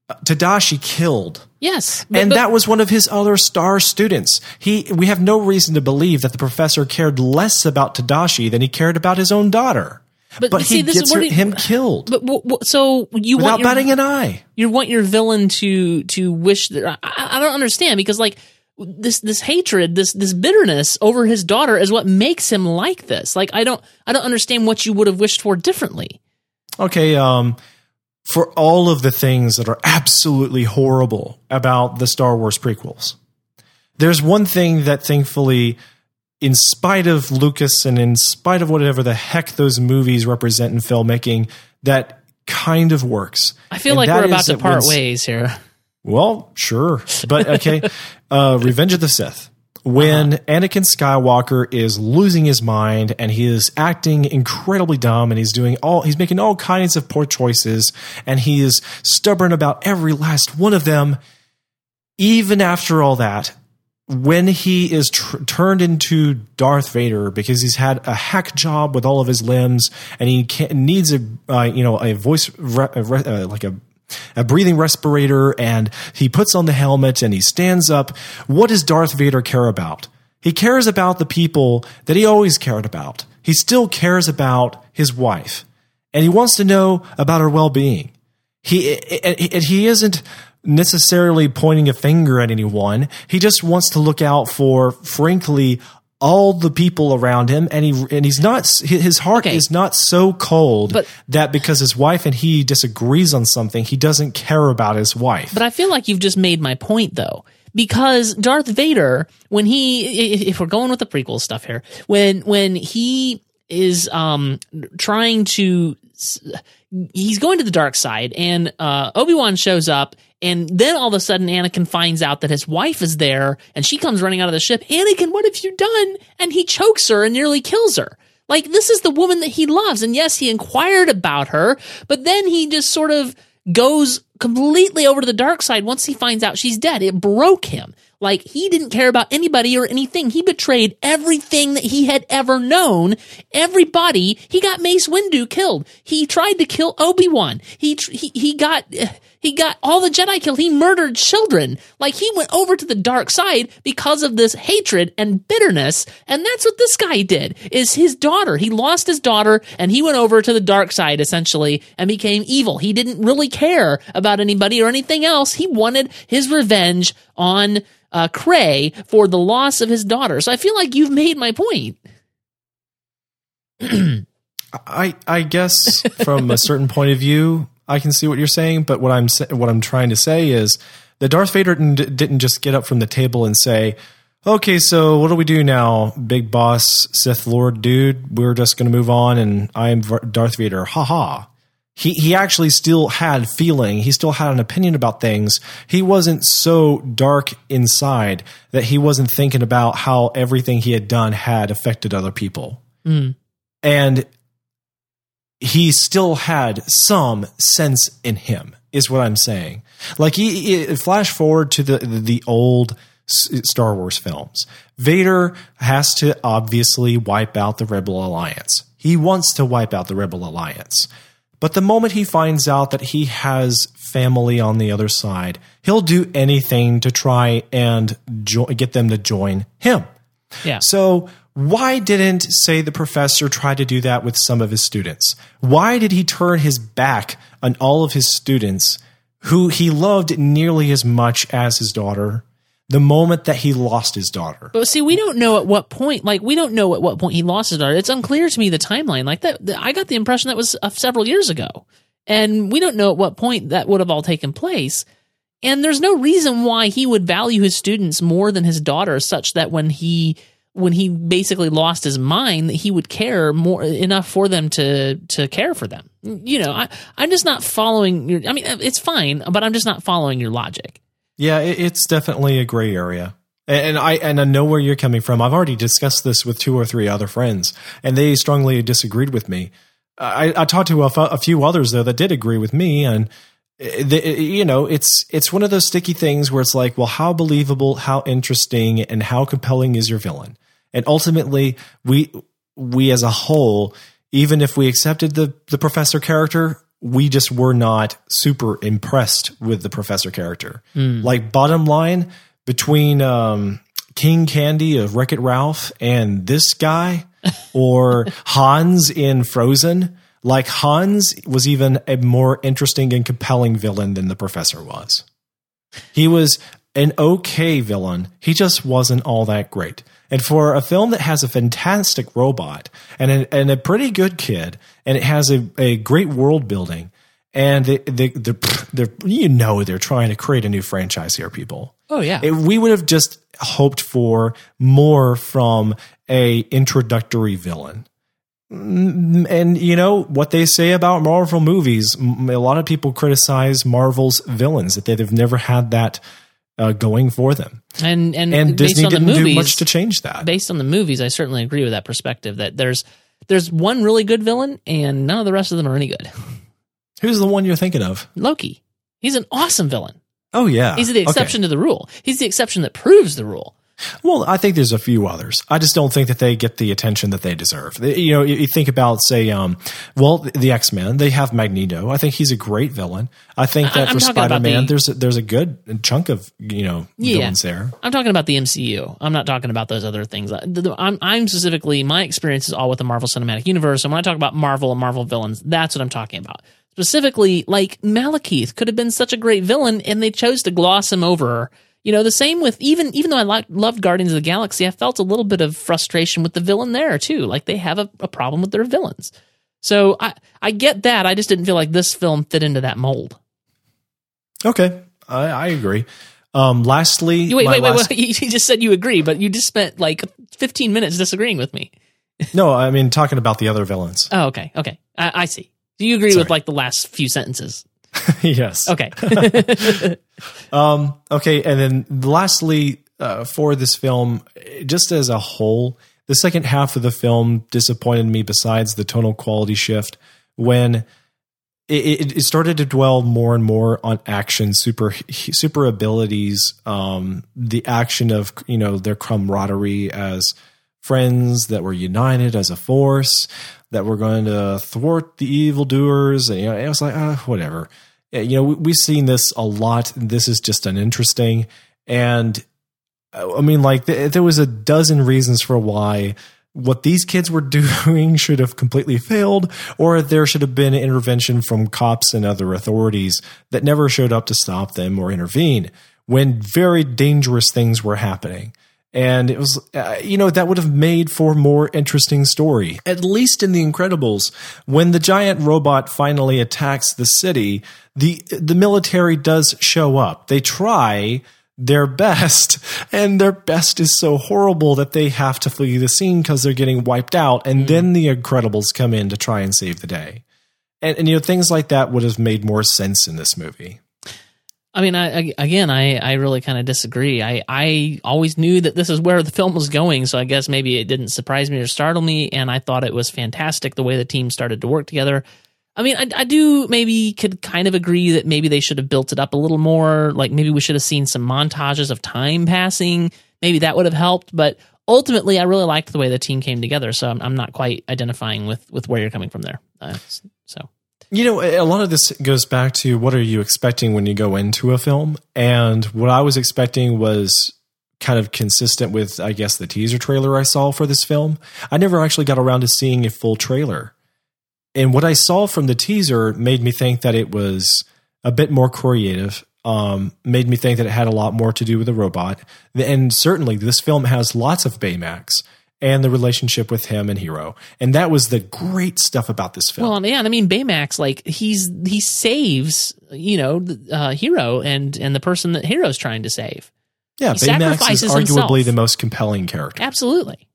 Tadashi killed. Yes, but, and but, that was one of his other star students. He, we have no reason to believe that the professor cared less about Tadashi than he cared about his own daughter. But, but see, he gets her, you, him killed. But, but so you without want your, batting an eye. You want your villain to to wish that I, I don't understand because like this this hatred, this this bitterness over his daughter is what makes him like this. Like I don't I don't understand what you would have wished for differently. Okay, um for all of the things that are absolutely horrible about the Star Wars prequels. There's one thing that thankfully, in spite of Lucas and in spite of whatever the heck those movies represent in filmmaking, that kind of works. I feel and like we're about to part ways here. Well, sure. But okay. uh, Revenge of the Sith when uh-huh. Anakin Skywalker is losing his mind and he is acting incredibly dumb and he's doing all he's making all kinds of poor choices and he is stubborn about every last one of them even after all that, when he is tr- turned into Darth Vader because he's had a hack job with all of his limbs and he needs a uh, you know a voice re- re- uh, like a a breathing respirator and he puts on the helmet and he stands up. What does Darth Vader care about? He cares about the people that he always cared about. He still cares about his wife and he wants to know about her well-being. He and he isn't necessarily pointing a finger at anyone. He just wants to look out for, frankly, all the people around him, and he and he's not his heart Okay. is not so cold But- that because his wife and he disagrees on something, he doesn't care about his wife. But I feel like you've just made my point though. Because Darth Vader, when he, if we're going with the prequel stuff here, when, when he is, um, trying to, he's going to the dark side and, uh, Obi-Wan shows up and then all of a sudden Anakin finds out that his wife is there and she comes running out of the ship. Anakin, what have you done? And he chokes her and nearly kills her. Like this is the woman that he loves. And yes, he inquired about her, but then he just sort of goes completely over to the dark side once he finds out she's dead. It broke him. Like he didn't care about anybody or anything. He betrayed everything that he had ever known. Everybody. He got Mace Windu killed. He tried to kill Obi Wan. He, he he got he got all the Jedi killed. He murdered children. Like he went over to the dark side because of this hatred and bitterness. And that's what this guy did. Is his daughter. He lost his daughter and he went over to the dark side essentially and became evil. He didn't really care about anybody or anything else. He wanted his revenge on uh, Krei for the loss of his daughter. So I feel like you've made my point. I I guess from a certain point of view, I can see what you're saying. But what I'm what I'm trying to say is that Darth Vader didn't, didn't just get up from the table and say, "Okay, so what do we do now, Big Boss Sith Lord dude? We're just going to move on, and I'm Darth Vader." Ha ha. He he actually still had feeling. He still had an opinion about things. He wasn't so dark inside that he wasn't thinking about how everything he had done had affected other people Mm. and he still had some sense in him is what i'm saying. Like he, he- flash forward to the the old S- star wars films. Vader has to obviously wipe out the rebel alliance. He wants to wipe out the rebel alliance. But the moment he finds out that he has family on the other side he'll do anything to try and jo- get them to join him. Yeah. so why didn't, say, the professor try to do that with some of his students? Why did he turn his back on all of his students who he loved nearly as much as his daughter the moment that he lost his daughter? But see, we don't know at what point. Like, we don't know at what point he lost his daughter. It's unclear to me the timeline. Like that, I got the impression that was uh, several years ago, and we don't know at what point that would have all taken place. And there's no reason why he would value his students more than his daughter, such that when he when he basically lost his mind, that he would care more enough for them to to care for them. You know, I, I'm just not following. Your, I mean, it's fine, but I'm just not following your logic. Yeah, it, it's definitely a gray area. And I and I know where you're coming from. I've already discussed this with two or three other friends, and they strongly disagreed with me. I, I talked to a, few others though that did agree with me, and the, you know, it's it's one of those sticky things where it's like, well, how believable, how interesting, and how compelling is your villain? And ultimately, we we as a whole, even if we accepted the the professor character, we just were not super impressed with the professor character. Hmm. Like bottom line, between um, King Candy of Wreck It Ralph and this guy, or Hans in Frozen, like Hans was even a more interesting and compelling villain than the professor was. He was an okay villain. He just wasn't all that great. And for a film that has a fantastic robot and a, and a pretty good kid, and it has a, a great world building, and the, the, the, you know they're trying to create a new franchise here, people. Oh yeah, It- we would have just hoped for more from a introductory villain. And you know what they say about Marvel movies. A lot of people criticize Marvel's villains that they've never had that uh, going for them, and and, and Disney didn't movies, do much to change that. based on the movies, I certainly agree with that perspective. That there's there's one really good villain, and none of the rest of them are any good. Who's the one you're thinking of? Loki, he's an awesome villain. Oh yeah, He's the Okay. exception to the rule. He's the exception that proves the rule. Well, I think there's a few others. I just don't think that they get the attention that they deserve. They- You know, you you think about, say, um, well, the X Men. They have Magneto. I think he's a great villain. I think that I'm for Spider Man, the- there's a, there's a good chunk of you know Yeah. villains there. I'm talking about the MCU. I'm not talking about those other things. I'm, I'm specifically my experience is all with the Marvel Cinematic Universe. And when I talk about Marvel and Marvel villains, that's what I'm talking about. Specifically, like Malekith could have been such a great villain, and they chose to gloss him over. You know, the same with even even though I li- loved Guardians of the Galaxy, I felt a little bit of frustration with the villain there too. Like they have a, a problem with their villains. So I I get that. I just didn't feel like this film fit into that mold. Okay, I, I agree. Um, lastly, You- Wait, wait, wait, last- wait. You you just said you agree, but you just spent like 15 minutes disagreeing with me. No, I mean talking about the other villains. Oh, okay, okay. I, I see. Do you agree Sorry. with like the last few sentences? yes. Okay. Um, okay, and then lastly, uh, for this film, just as a whole, the second half of the film disappointed me. Besides the tonal quality shift, when it, it, it started to dwell more and more on action, super super abilities, um, the action of you know their camaraderie as friends that were united as a force that were going to thwart the evildoers. And you know, it was like, ah, whatever. Uh, You know, we- we've seen this a lot. This is just uninteresting. And uh, I mean, like, th- there was a dozen reasons for why what these kids were doing should have completely failed, or there should have been intervention from cops and other authorities that never showed up to stop them or intervene when very dangerous things were happening. And it was, uh, you know, that would have made for more interesting story. At least in The Incredibles, when the giant robot finally attacks the city, the the military does show up. They try their best, and their best is so horrible that they have to flee the scene because they're getting wiped out. And then the Incredibles come in to try and save the day. And, and you know, things like that would have made more sense in this movie. I mean, I, again, I, I really kind of disagree. I, I always knew that this is where the film was going, so I guess maybe it didn't surprise me or startle me, and I thought it was fantastic the way the team started to work together. I mean, I, I do maybe could kind of agree that maybe they should have built it up a little more. Like maybe we should have seen some montages of time passing. Maybe that would have helped. But ultimately, I really liked the way the team came together. So I'm, I'm not quite identifying with with where you're coming from there. Uh, so You know, a lot of this goes back to what are you expecting when you go into a film? And what I was expecting was kind of consistent with, I guess, the teaser trailer I saw for this film. I never actually got around to seeing a full trailer. And what I saw from the teaser made me think that it was a bit more creative, um, made me think that it had a lot more to do with the robot. And certainly, this film has lots of Baymax and the relationship with him and Hiro. And that was the great stuff about this film. Well, yeah, I mean Baymax, like he's he saves you know the, uh, Hiro and and the person that Hiro's trying to save. Yeah, He Baymax is arguably himself. the most compelling character. Absolutely.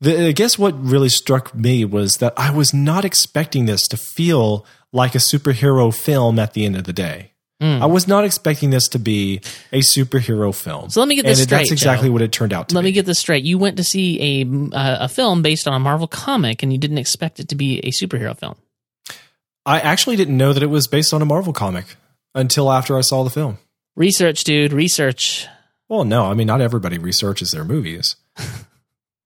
The, I guess what really struck me was that I was not expecting this to feel like a superhero film at the end of the day. Mm. I was not expecting this to be a superhero film. So let me get this it- straight. That's exactly Joe. what it turned out to Let be. me get this straight. You went to see a uh, a film based on a Marvel comic, and you didn't expect it to be a superhero film. I actually didn't know that it was based on a Marvel comic until after I saw the film. Research, dude. Research. Well, no, I mean, not everybody researches their movies.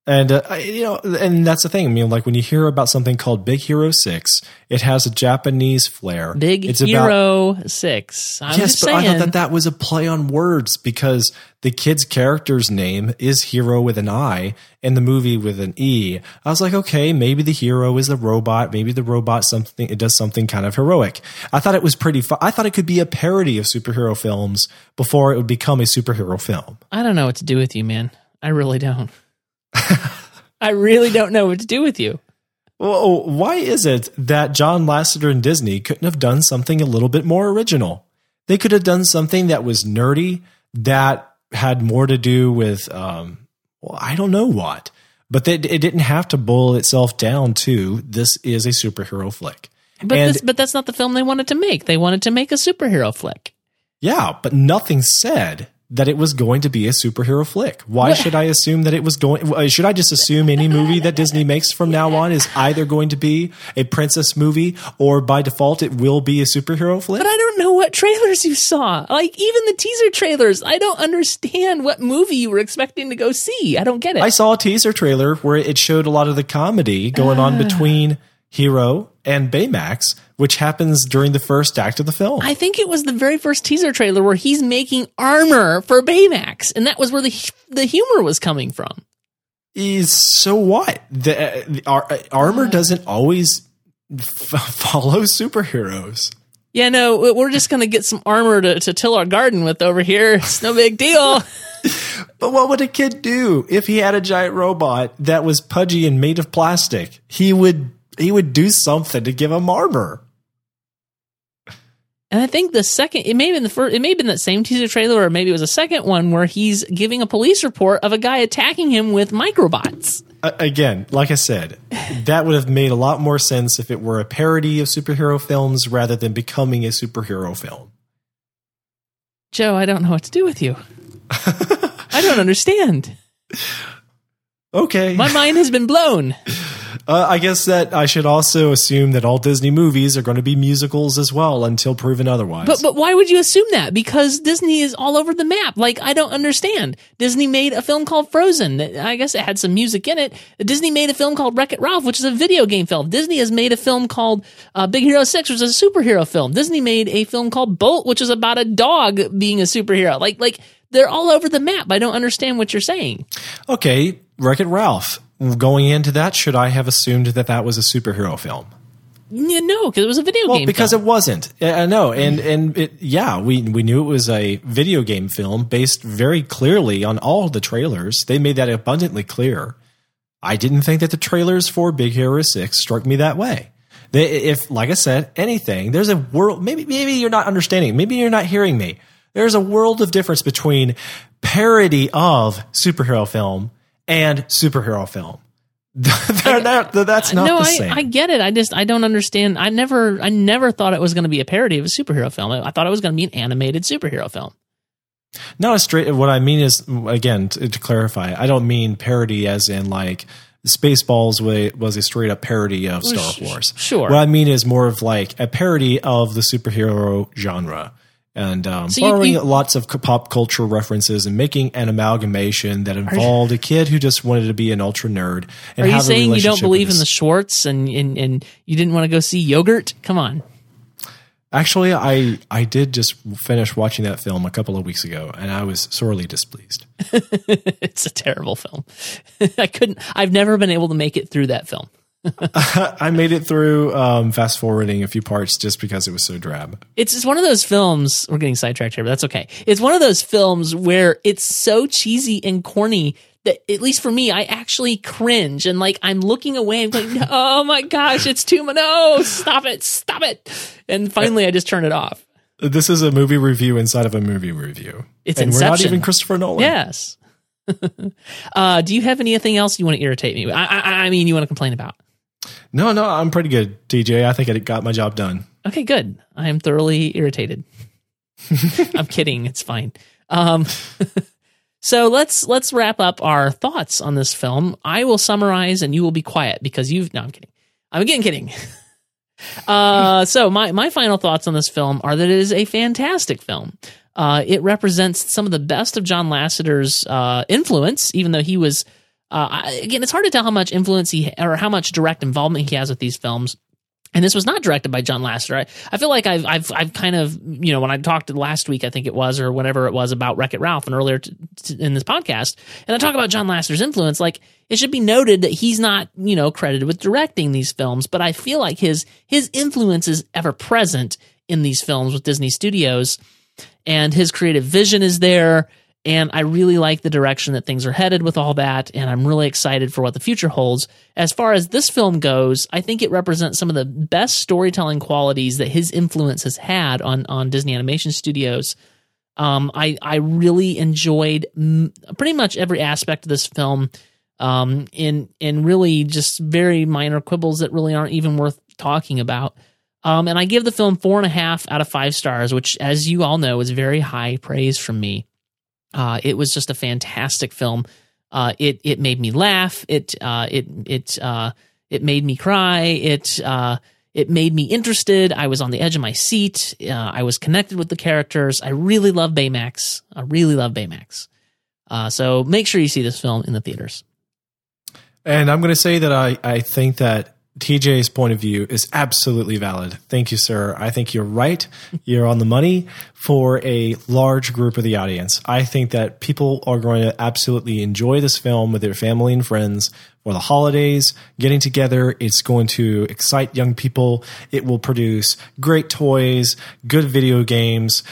And uh, you know, and that's the thing. I mean, like when you hear about something called Big Hero Six, it has a Japanese flair. Big it's about Hero Six. I'm yes, just but saying. I thought that that was a play on words because the kid's character's name is Hiro with an I and the movie with an E. I was like, okay, maybe the hero is the robot. Maybe the robot something it does something kind of heroic. I thought it was pretty. Fu- I thought it could be a parody of superhero films before it would become a superhero film. I don't know what to do with you, man. I really don't. I really don't know what to do with you. Well, why is it that John Lasseter and Disney couldn't have done something a little bit more original? They could have done something that was nerdy, that had more to do with, um, well, I don't know what, but that it didn't have to boil itself down to this is a superhero flick. But and this, but that's not the film they wanted to make. They wanted to make a superhero flick. yeah, but nothing said that it was going to be a superhero flick. Why What- should I assume that it was going? uh, Should I just assume any movie that Disney makes from now on is either going to be a princess movie or by default it will be a superhero flick? But I don't know what trailers you saw. Like even the teaser trailers, I don't understand what movie you were expecting to go see. I don't get it. I saw a teaser trailer where it showed a lot of the comedy going on Ah. between Hiro and Baymax, which happens during the first act of the film. I think it was the very first teaser trailer where he's making armor for Baymax, and that was where the the humor was coming from. is so what? The, the ar- uh, armor uh. doesn't always f- follow superheroes. Yeah, no, we're just gonna get some armor to, to till our garden with over here. It's no big deal. But what would a kid do if he had a giant robot that was pudgy and made of plastic? He would he would do something to give him armor. And I think the second, it may have been the first, it may have been that same teaser trailer, or maybe it was a second one where he's giving a police report of a guy attacking him with microbots. A- again, like I said, that would have made a lot more sense if it were a parody of superhero films rather than becoming a superhero film. Joe, I don't know what to do with you. I don't understand. Okay. My mind has been blown. Uh, I guess that I should also assume that all Disney movies are going to be musicals as well until proven otherwise. But but why would you assume that? Because Disney is all over the map. Like I don't understand. Disney made a film called Frozen. I guess it had some music in it. Disney made a film called Wreck It Ralph, which is a video game film. Disney has made a film called uh, Big Hero Six, which is a superhero film. Disney made a film called Bolt, which is about a dog being a superhero. Like like they're all over the map. I don't understand what you're saying. okay, Wreck It Ralph. Going into that, should I have assumed that that was a superhero film? Yeah, no, because it was a video Well, game. because film. it wasn't. I know, and mm. and it, yeah, we we knew it was a video game film based very clearly on all the trailers. They made that abundantly clear. I didn't think that the trailers for Big Hero Six struck me that way. They, if, like I said, anything, there's a world. Maybe maybe you're not understanding. Maybe you're not hearing me. There's a world of difference between parody of superhero film and superhero film. Not- that's not no, the I, same. I get it. I just I don't understand. I never I never thought it was going to be a parody of a superhero film. I thought it was going to be an animated superhero film. Not a straight. What I mean is, again, to, to clarify, I don't mean parody as in like Spaceballs wa- was a straight up parody of Star Wars. sure. What I mean is more of like a parody of the superhero genre. And um, So borrowing you- lots of pop culture references and making an amalgamation that involved a kid who just wanted to be an ultra nerd. And Are you saying you don't believe in the Schwartz and, and and you didn't want to go see Yogurt? Come on. Actually, I I did just finish watching that film a couple of weeks ago, and I was sorely displeased. it's a terrible film. I couldn't. I've never been able to make it through that film. I made it through um, fast forwarding a few parts just because it was so drab. It's just one of those films. We're getting sidetracked here, but that's okay. It's one of those films where it's so cheesy and corny that, at least for me, I actually cringe and like I'm looking away and going, "Oh my gosh, it's too much! No, stop it, stop it!" And finally, I just turn it off. This is a movie review inside of a movie review. It's and we're not even Christopher Nolan. Yes. uh, do you have anything else you want to irritate me? with? I, I, I mean, you want to complain about? No, no, I'm pretty good, TJ. I think I got my job done. Okay, good. I am thoroughly irritated. I'm kidding. It's fine. Um, so let's let's wrap up our thoughts on this film. I will summarize, and you will be quiet because you've. No, I'm kidding. I'm again kidding. Uh, so my my final thoughts on this film are that it is a fantastic film. Uh, it represents some of the best of John Lasseter's uh, influence, even though he was. Uh, again, it's hard to tell how much influence he or how much direct involvement he has with these films. And this was not directed by John Lasseter. I, I feel like I've, I've, I've kind of, you know, when I talked last week, I think it was, or whenever it was about Wreck It Ralph and earlier t- t- in this podcast, and I talk about John Lasseter's influence, like it should be noted that he's not, you know, credited with directing these films, but I feel like his, his influence is ever present in these films with Disney Studios and his creative vision is there. And I really like the direction that things are headed with all that. And I'm really excited for what the future holds. As far as this film goes, I think it represents some of the best storytelling qualities that his influence has had on, on Disney Animation Studios. Um, I, I really enjoyed m- pretty much every aspect of this film. Um, in, in really just very minor quibbles that really aren't even worth talking about. Um, and I give the film four and a half out of five stars, which, as you all know, is very high praise from me. Uh, it was just a fantastic film. Uh, it it made me laugh. It uh, it it uh, it made me cry. It uh, it made me interested. I was on the edge of my seat. Uh, I was connected with the characters. I really love Baymax. I really love Baymax. So make sure you see this film in the theaters. And I'm going to say that I, I think that TJ's point of view is absolutely valid. Thank you, sir. I think you're right. You're on the money for a large group of the audience. I think that people are going to absolutely enjoy this film with their family and friends for the holidays, getting together. It's going to excite young people. It will produce great toys, good video games.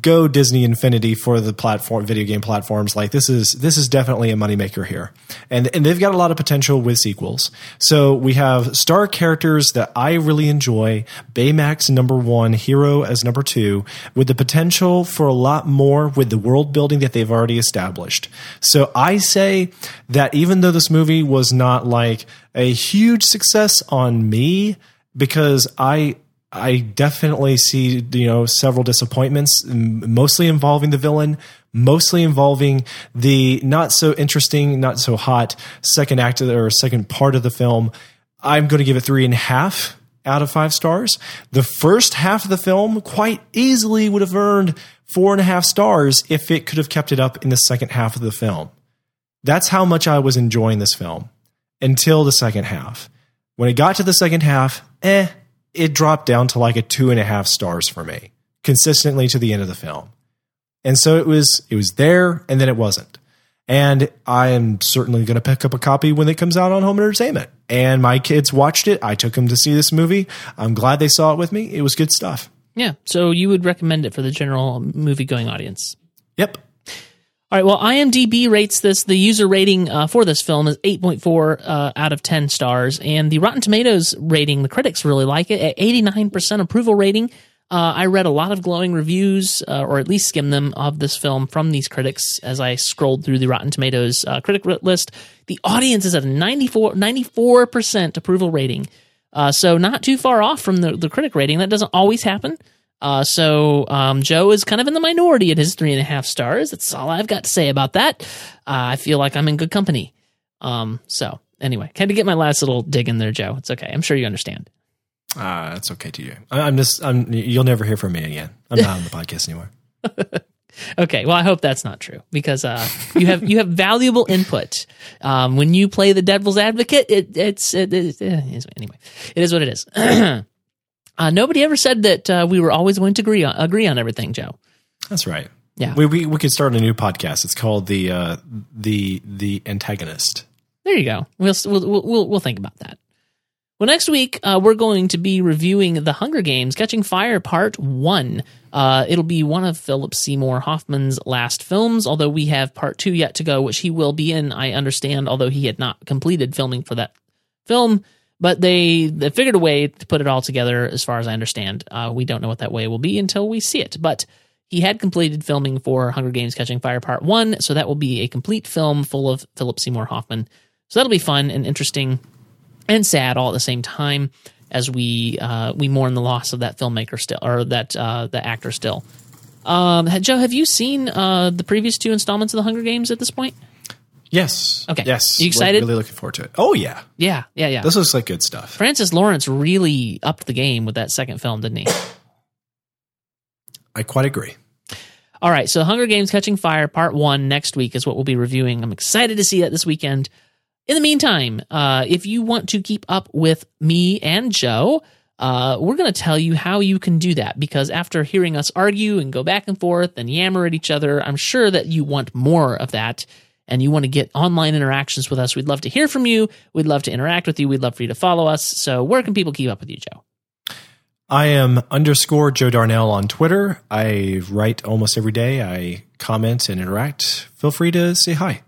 Go Disney Infinity for the platform video game platforms. Like this is this is definitely a moneymaker here. And and they've got a lot of potential with sequels. So we have star characters that I really enjoy, Baymax number 1, Hiro as number 2, with the potential for a lot more with the world building that they've already established. So I say that even though this movie was not like a huge success on me because I I definitely see you know several disappointments, mostly involving the villain, mostly involving the not so interesting, not so hot second act or second part of the film. I'm going to give it three and a half out of five stars. The first half of the film quite easily would have earned four and a half stars if it could have kept it up in the second half of the film. That's how much I was enjoying this film until the second half. When it got to the second half, eh, it dropped down to like a two and a half stars for me, consistently to the end of the film. And so it was it was there and then it wasn't. And I am certainly going to pick up a copy when it comes out on home entertainment. And my kids watched it. I took them to see this movie. I'm glad they saw it with me. It was good stuff. Yeah. So you would recommend it for the general movie going audience? Yep. All right. Well, IMDb rates this. The user rating uh, for this film is 8.4 uh, out of 10 stars, and the Rotten Tomatoes rating, the critics really like it at 89% approval rating. Uh, I read a lot of glowing reviews, uh, or at least skimmed them, of this film from these critics as I scrolled through the Rotten Tomatoes uh, critic list. The audience is at a 94, 94% approval rating. Uh, so not too far off from the, the critic rating. That doesn't always happen. Uh, so um, Joe is kind of in the minority at his three and a half stars. That's all I've got to say about that. Uh, I feel like I'm in good company. Um, so anyway, kind of get my last little dig in there, Joe. It's okay. I'm sure you understand. Ah, uh, that's okay, TJ. I'm just. I'm. You'll never hear from me again. I'm not on the podcast anymore. okay, well, I hope that's not true because uh, you have you have valuable input. Um, when you play the devil's advocate, it, it's it, it, it, anyway. It is what it is. uh, nobody ever said that uh, we were always going to agree on agree on everything, Joe. That's right. Yeah, we we, we could start a new podcast. It's called the uh, the the antagonist. There you go. We'll we'll we'll, we'll think about that. Well, next week, uh, we're going to be reviewing The Hunger Games Catching Fire Part 1. Uh, it'll be one of Philip Seymour Hoffman's last films, although we have Part 2 yet to go, which he will be in, I understand, although he had not completed filming for that film. But they, they figured a way to put it all together, as far as I understand. Uh, we don't know what that way will be until we see it. But he had completed filming for Hunger Games Catching Fire Part 1, so that will be a complete film full of Philip Seymour Hoffman. So that'll be fun and interesting and sad all at the same time as we uh, we mourn the loss of that filmmaker still or that uh, the actor still. Um, Joe, have you seen uh, the previous two installments of the Hunger Games at this point? Yes. Okay. Yes. You excited? Really looking forward to it. Oh yeah. Yeah. Yeah. Yeah. This looks like good stuff. Francis Lawrence really upped the game with that second film, didn't he? I quite agree. All right. So, Hunger Games Catching Fire Part One next week is what we'll be reviewing. I'm excited to see that this weekend. In the meantime, uh, if you want to keep up with me and Joe, uh, we're going to tell you how you can do that because after hearing us argue and go back and forth and yammer at each other, I'm sure that you want more of that and you want to get online interactions with us. We'd love to hear from you. We'd love to interact with you. We'd love for you to follow us. So, where can people keep up with you, Joe? I am underscore Joe Darnell on Twitter. I write almost every day. I comment and interact. Feel free to say hi.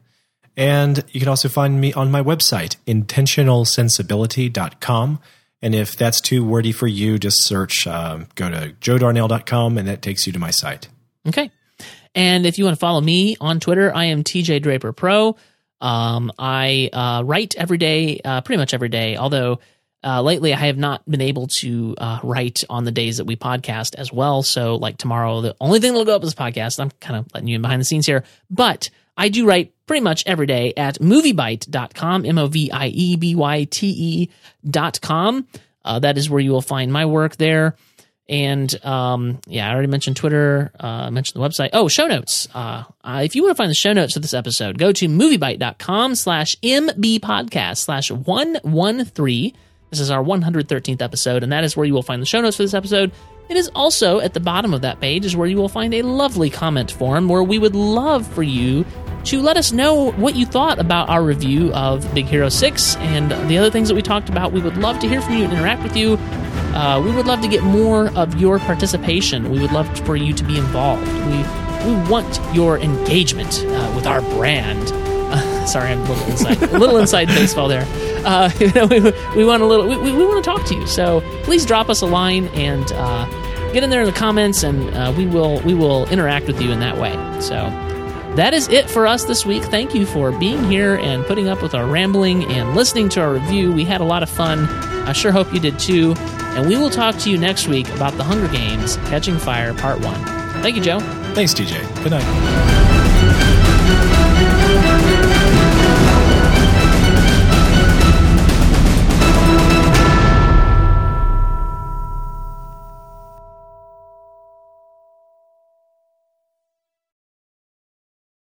And you can also find me on my website, intentionalsensibility.com. And if that's too wordy for you, just search, um, go to joedarnell.com and that takes you to my site. Okay. And if you want to follow me on Twitter, I am TJ Draper Pro. Um, I uh, write every day, uh, pretty much every day, although Uh, lately, I have not been able to uh, write on the days that we podcast as well. So, like tomorrow, the only thing that'll go up is podcast. I'm kind of letting you in behind the scenes here, but I do write pretty much every day at moviebyte.com, M O V I E B Y T E dot com. Uh, that is where you will find my work there. And um, yeah, I already mentioned Twitter, uh, mentioned the website. Oh, show notes. Uh, uh, if you want to find the show notes for this episode, go to moviebyte.com slash MB podcast slash 113. This is our 113th episode, and that is where you will find the show notes for this episode. It is also at the bottom of that page is where you will find a lovely comment form where we would love for you to let us know what you thought about our review of Big Hero 6 and the other things that we talked about. We would love to hear from you and interact with you. Uh, we would love to get more of your participation. We would love for you to be involved. We we want your engagement uh, with our brand. Uh, sorry, I'm a little inside, a little inside baseball there. Uh, you know, we, we want a little, we, we, we want to talk to you. So please drop us a line and uh, get in there in the comments, and uh, we will we will interact with you in that way. So that is it for us this week. Thank you for being here and putting up with our rambling and listening to our review. We had a lot of fun. I sure hope you did too. And we will talk to you next week about The Hunger Games Catching Fire Part 1. Thank you, Joe. Thanks, TJ. Good night.